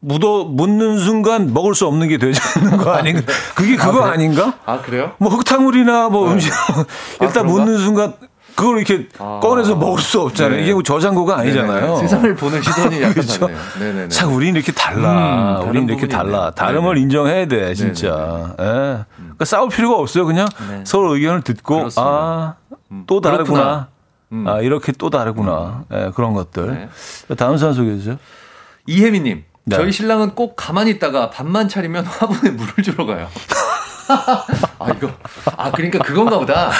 묻어, 묻는 순간 먹을 수 없는 게 되지 않는 거 아닌가? 그게 그거 아, 닌가 아 그래요? 뭐 흙탕물이나 뭐 음식, 일단 그런가? 묻는 순간 그걸 이렇게 아. 꺼내서 먹을 수 없잖아요. 네. 이게 뭐 저장고가 아니잖아요. 네네네. 세상을 보는 시선이 약간 그렇죠. 네네네. 참 우리는 이렇게 달라. 음, 우리는 이렇게 달라. 다름을. 인정해야 돼, 진짜. 예. 그러니까 싸울 필요가 없어요. 그냥 네. 서로 의견을 듣고. 아, 음, 또 다르구나. 음. 아, 이렇게 또 다르구나. 예, 그런 것들. 다음 사연 소개해 주세요. 이혜미님, 네. 저희 신랑은 꼭 가만히 있다가 밥만 차리면 화분에 물을 주러 가요. 아 이거 아 그러니까 그건가 보다.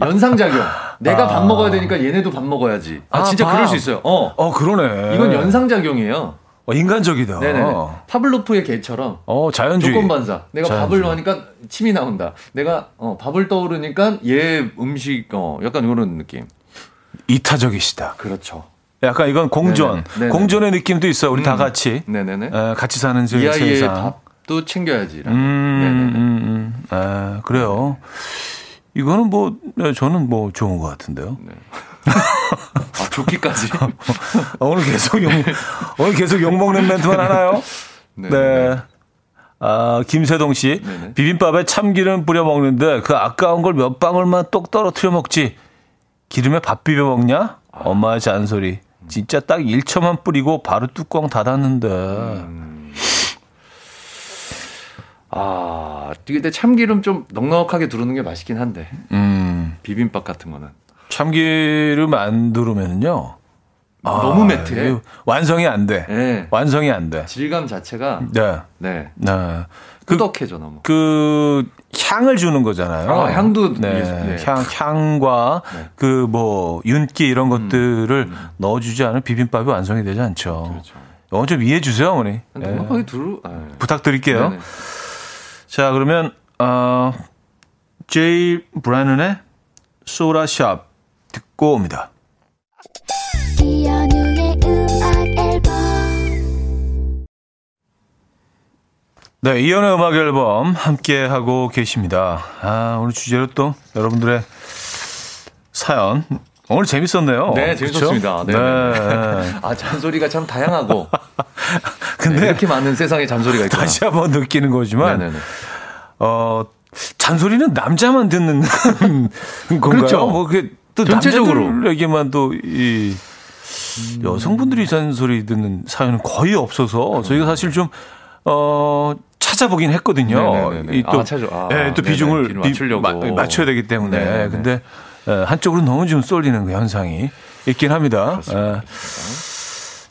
연상작용. 내가 밥 먹어야 되니까 얘네도 밥 먹어야지. 아, 아, 진짜 밥. 그럴 수 있어요. 어. 어, 그러네. 이건 연상작용이에요. 어, 인간적이다. 네네. 파블로프의 개처럼 어, 자연주의. 조건 반사. 내가 자연주의. 밥을 하니까 침이 나온다. 내가 어, 밥을 떠오르니까 얘 음식 어 약간 이런 느낌. 이타적이시다. 그렇죠. 약간 이건 공존. 네네. 네네. 공존의 느낌도 있어요. 우리 다 음. 같이. 네네네. 에, 같이 사는 이 세- 아이의 세상. 밥도 챙겨야지. 음, 음, 음. 아, 그래요. 이거는 뭐, 네, 저는 뭐 좋은 것 같은데요. 아, 좋기까지. 아, 오늘 계속 욕, 오늘 계속 욕먹는 멘트만 하나요? 네. 아, 김세동 씨. 네네. 비빔밥에 참기름 뿌려 먹는데 그 아까운 걸 몇 방울만 똑 떨어뜨려 먹지. 기름에 밥 비벼 먹냐? 엄마의 잔소리. 진짜 딱 1초만 뿌리고 바로 뚜껑 닫았는데. 아, 근데 참기름 좀 넉넉하게 두르는 게 맛있긴 한데. 음. 비빔밥 같은 거는. 참기름 안 두르면요. 너무 매트해. 이거 완성이 안 돼. 네. 완성이 안 돼. 질감 자체가 네. 네. 네. 그, 끄덕해져 너무. 그 향을 주는 거잖아요. 아, 향도 네. 네. 향 향과 네. 그뭐 윤기 이런 것들을 넣어주지 않으면 비빔밥이 완성이 되지 않죠. 그렇죠. 이건 좀 이해해 주세요, 어머니. 네. 넉넉하게 두르. 아, 부탁드릴게요. 네네. 자, 그러면 어 제이 브라는의 소라샵 듣고 옵니다. 이현우의 음악 앨범 네, 이연의 음악 앨범 함께 하고 계십니다. 아, 오늘 주제로 또 여러분들의 사연. 오늘 재밌었네요. 네? 재밌었습니다. 네. 네. 아, 잔소리가 참 다양하고. 근데 네, 이렇게 많은 세상에 잔소리가 있구나. 다시 한번 느끼는 거지만, 네네네. 어, 잔소리는 남자만 듣는 건가요? 그렇죠. 뭐, 그게 또 전체적으로. 남자들에게만 또 이, 여성분들이 잔소리 듣는 사연은 거의 없어서 저희가 사실 좀, 어, 찾아보긴 했거든요. 네네네네. 이 또, 아, 찾아- 아, 예, 또 네네. 비중을 비중을 비- 맞추려고. 마- 맞춰야 되기 때문에. 네네네. 근데 예, 한쪽으로 너무 좀 쏠리는 그 현상이 있긴 합니다. 예.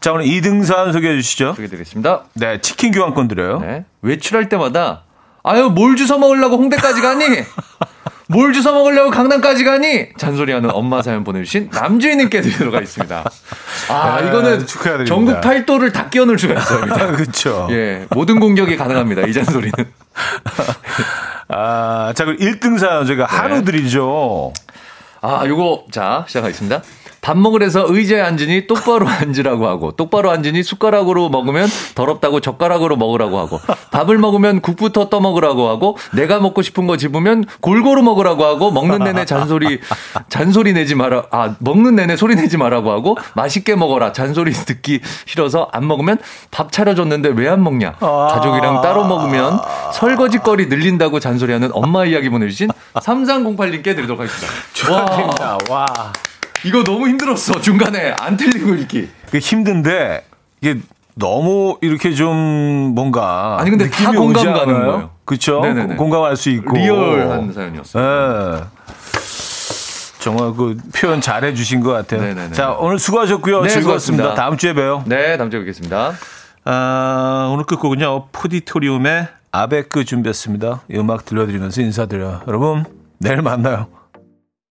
자, 오늘 2등산 소개해 주시죠. 소개드리겠습니다. 네, 치킨 교환권 드려요. 네. 외출할 때마다 아유 뭘 주워 먹으려고 홍대까지 가니? 뭘 주워 먹으려고 강남까지 가니? 잔소리하는 엄마 사연 보내주신 남주인님께 드리도록 하겠습니다. 아 네, 이거는 축하드립니다. 전국 팔도를 다 끼워넣을 수가 있습니다. 그렇죠. 예, 모든 공격이 가능합니다. 이 잔소리는. 아, 자, 그럼 1등 사연 저희가 네. 한우 드리죠. 아, 요거, 자, 시작하겠습니다. 밥 먹으래서 의자에 앉으니 똑바로 앉으라고 하고, 똑바로 앉으니 숟가락으로 먹으면 더럽다고 젓가락으로 먹으라고 하고, 밥을 먹으면 국부터 떠먹으라고 하고, 내가 먹고 싶은 거 집으면 골고루 먹으라고 하고, 먹는 내내 잔소리, 잔소리 내지 마라, 아, 먹는 내내 소리 내지 말라고 하고, 맛있게 먹어라. 잔소리 듣기 싫어서 안 먹으면 밥 차려줬는데 왜 안 먹냐. 가족이랑 따로 먹으면 설거지거리 늘린다고 잔소리하는 엄마 이야기 보내주신 3308님께 드리도록 하겠습니다. 와, 축하드립니다. 와. 이거 너무 힘들었어. 중간에 안 틀리고 읽기. 그 힘든데 이게 너무 이렇게 좀 뭔가 아니, 근데 다 공감 가는? 거예요. 네네네. 공감할 수 있고 리얼한 사연이었어요. 예. 정말 그 표현 잘해 주신 것 같아요. 네네네. 자, 오늘 수고하셨고요. 네, 즐거웠습니다. 수고하셨습니다. 다음 주에 봬요. 네, 다음 주에 뵙겠습니다. 아, 오늘 끝곡은요. 푸디토리움의 아베크 준비했습니다. 이 음악 들려드리면서 인사드려요. 여러분, 내일 만나요.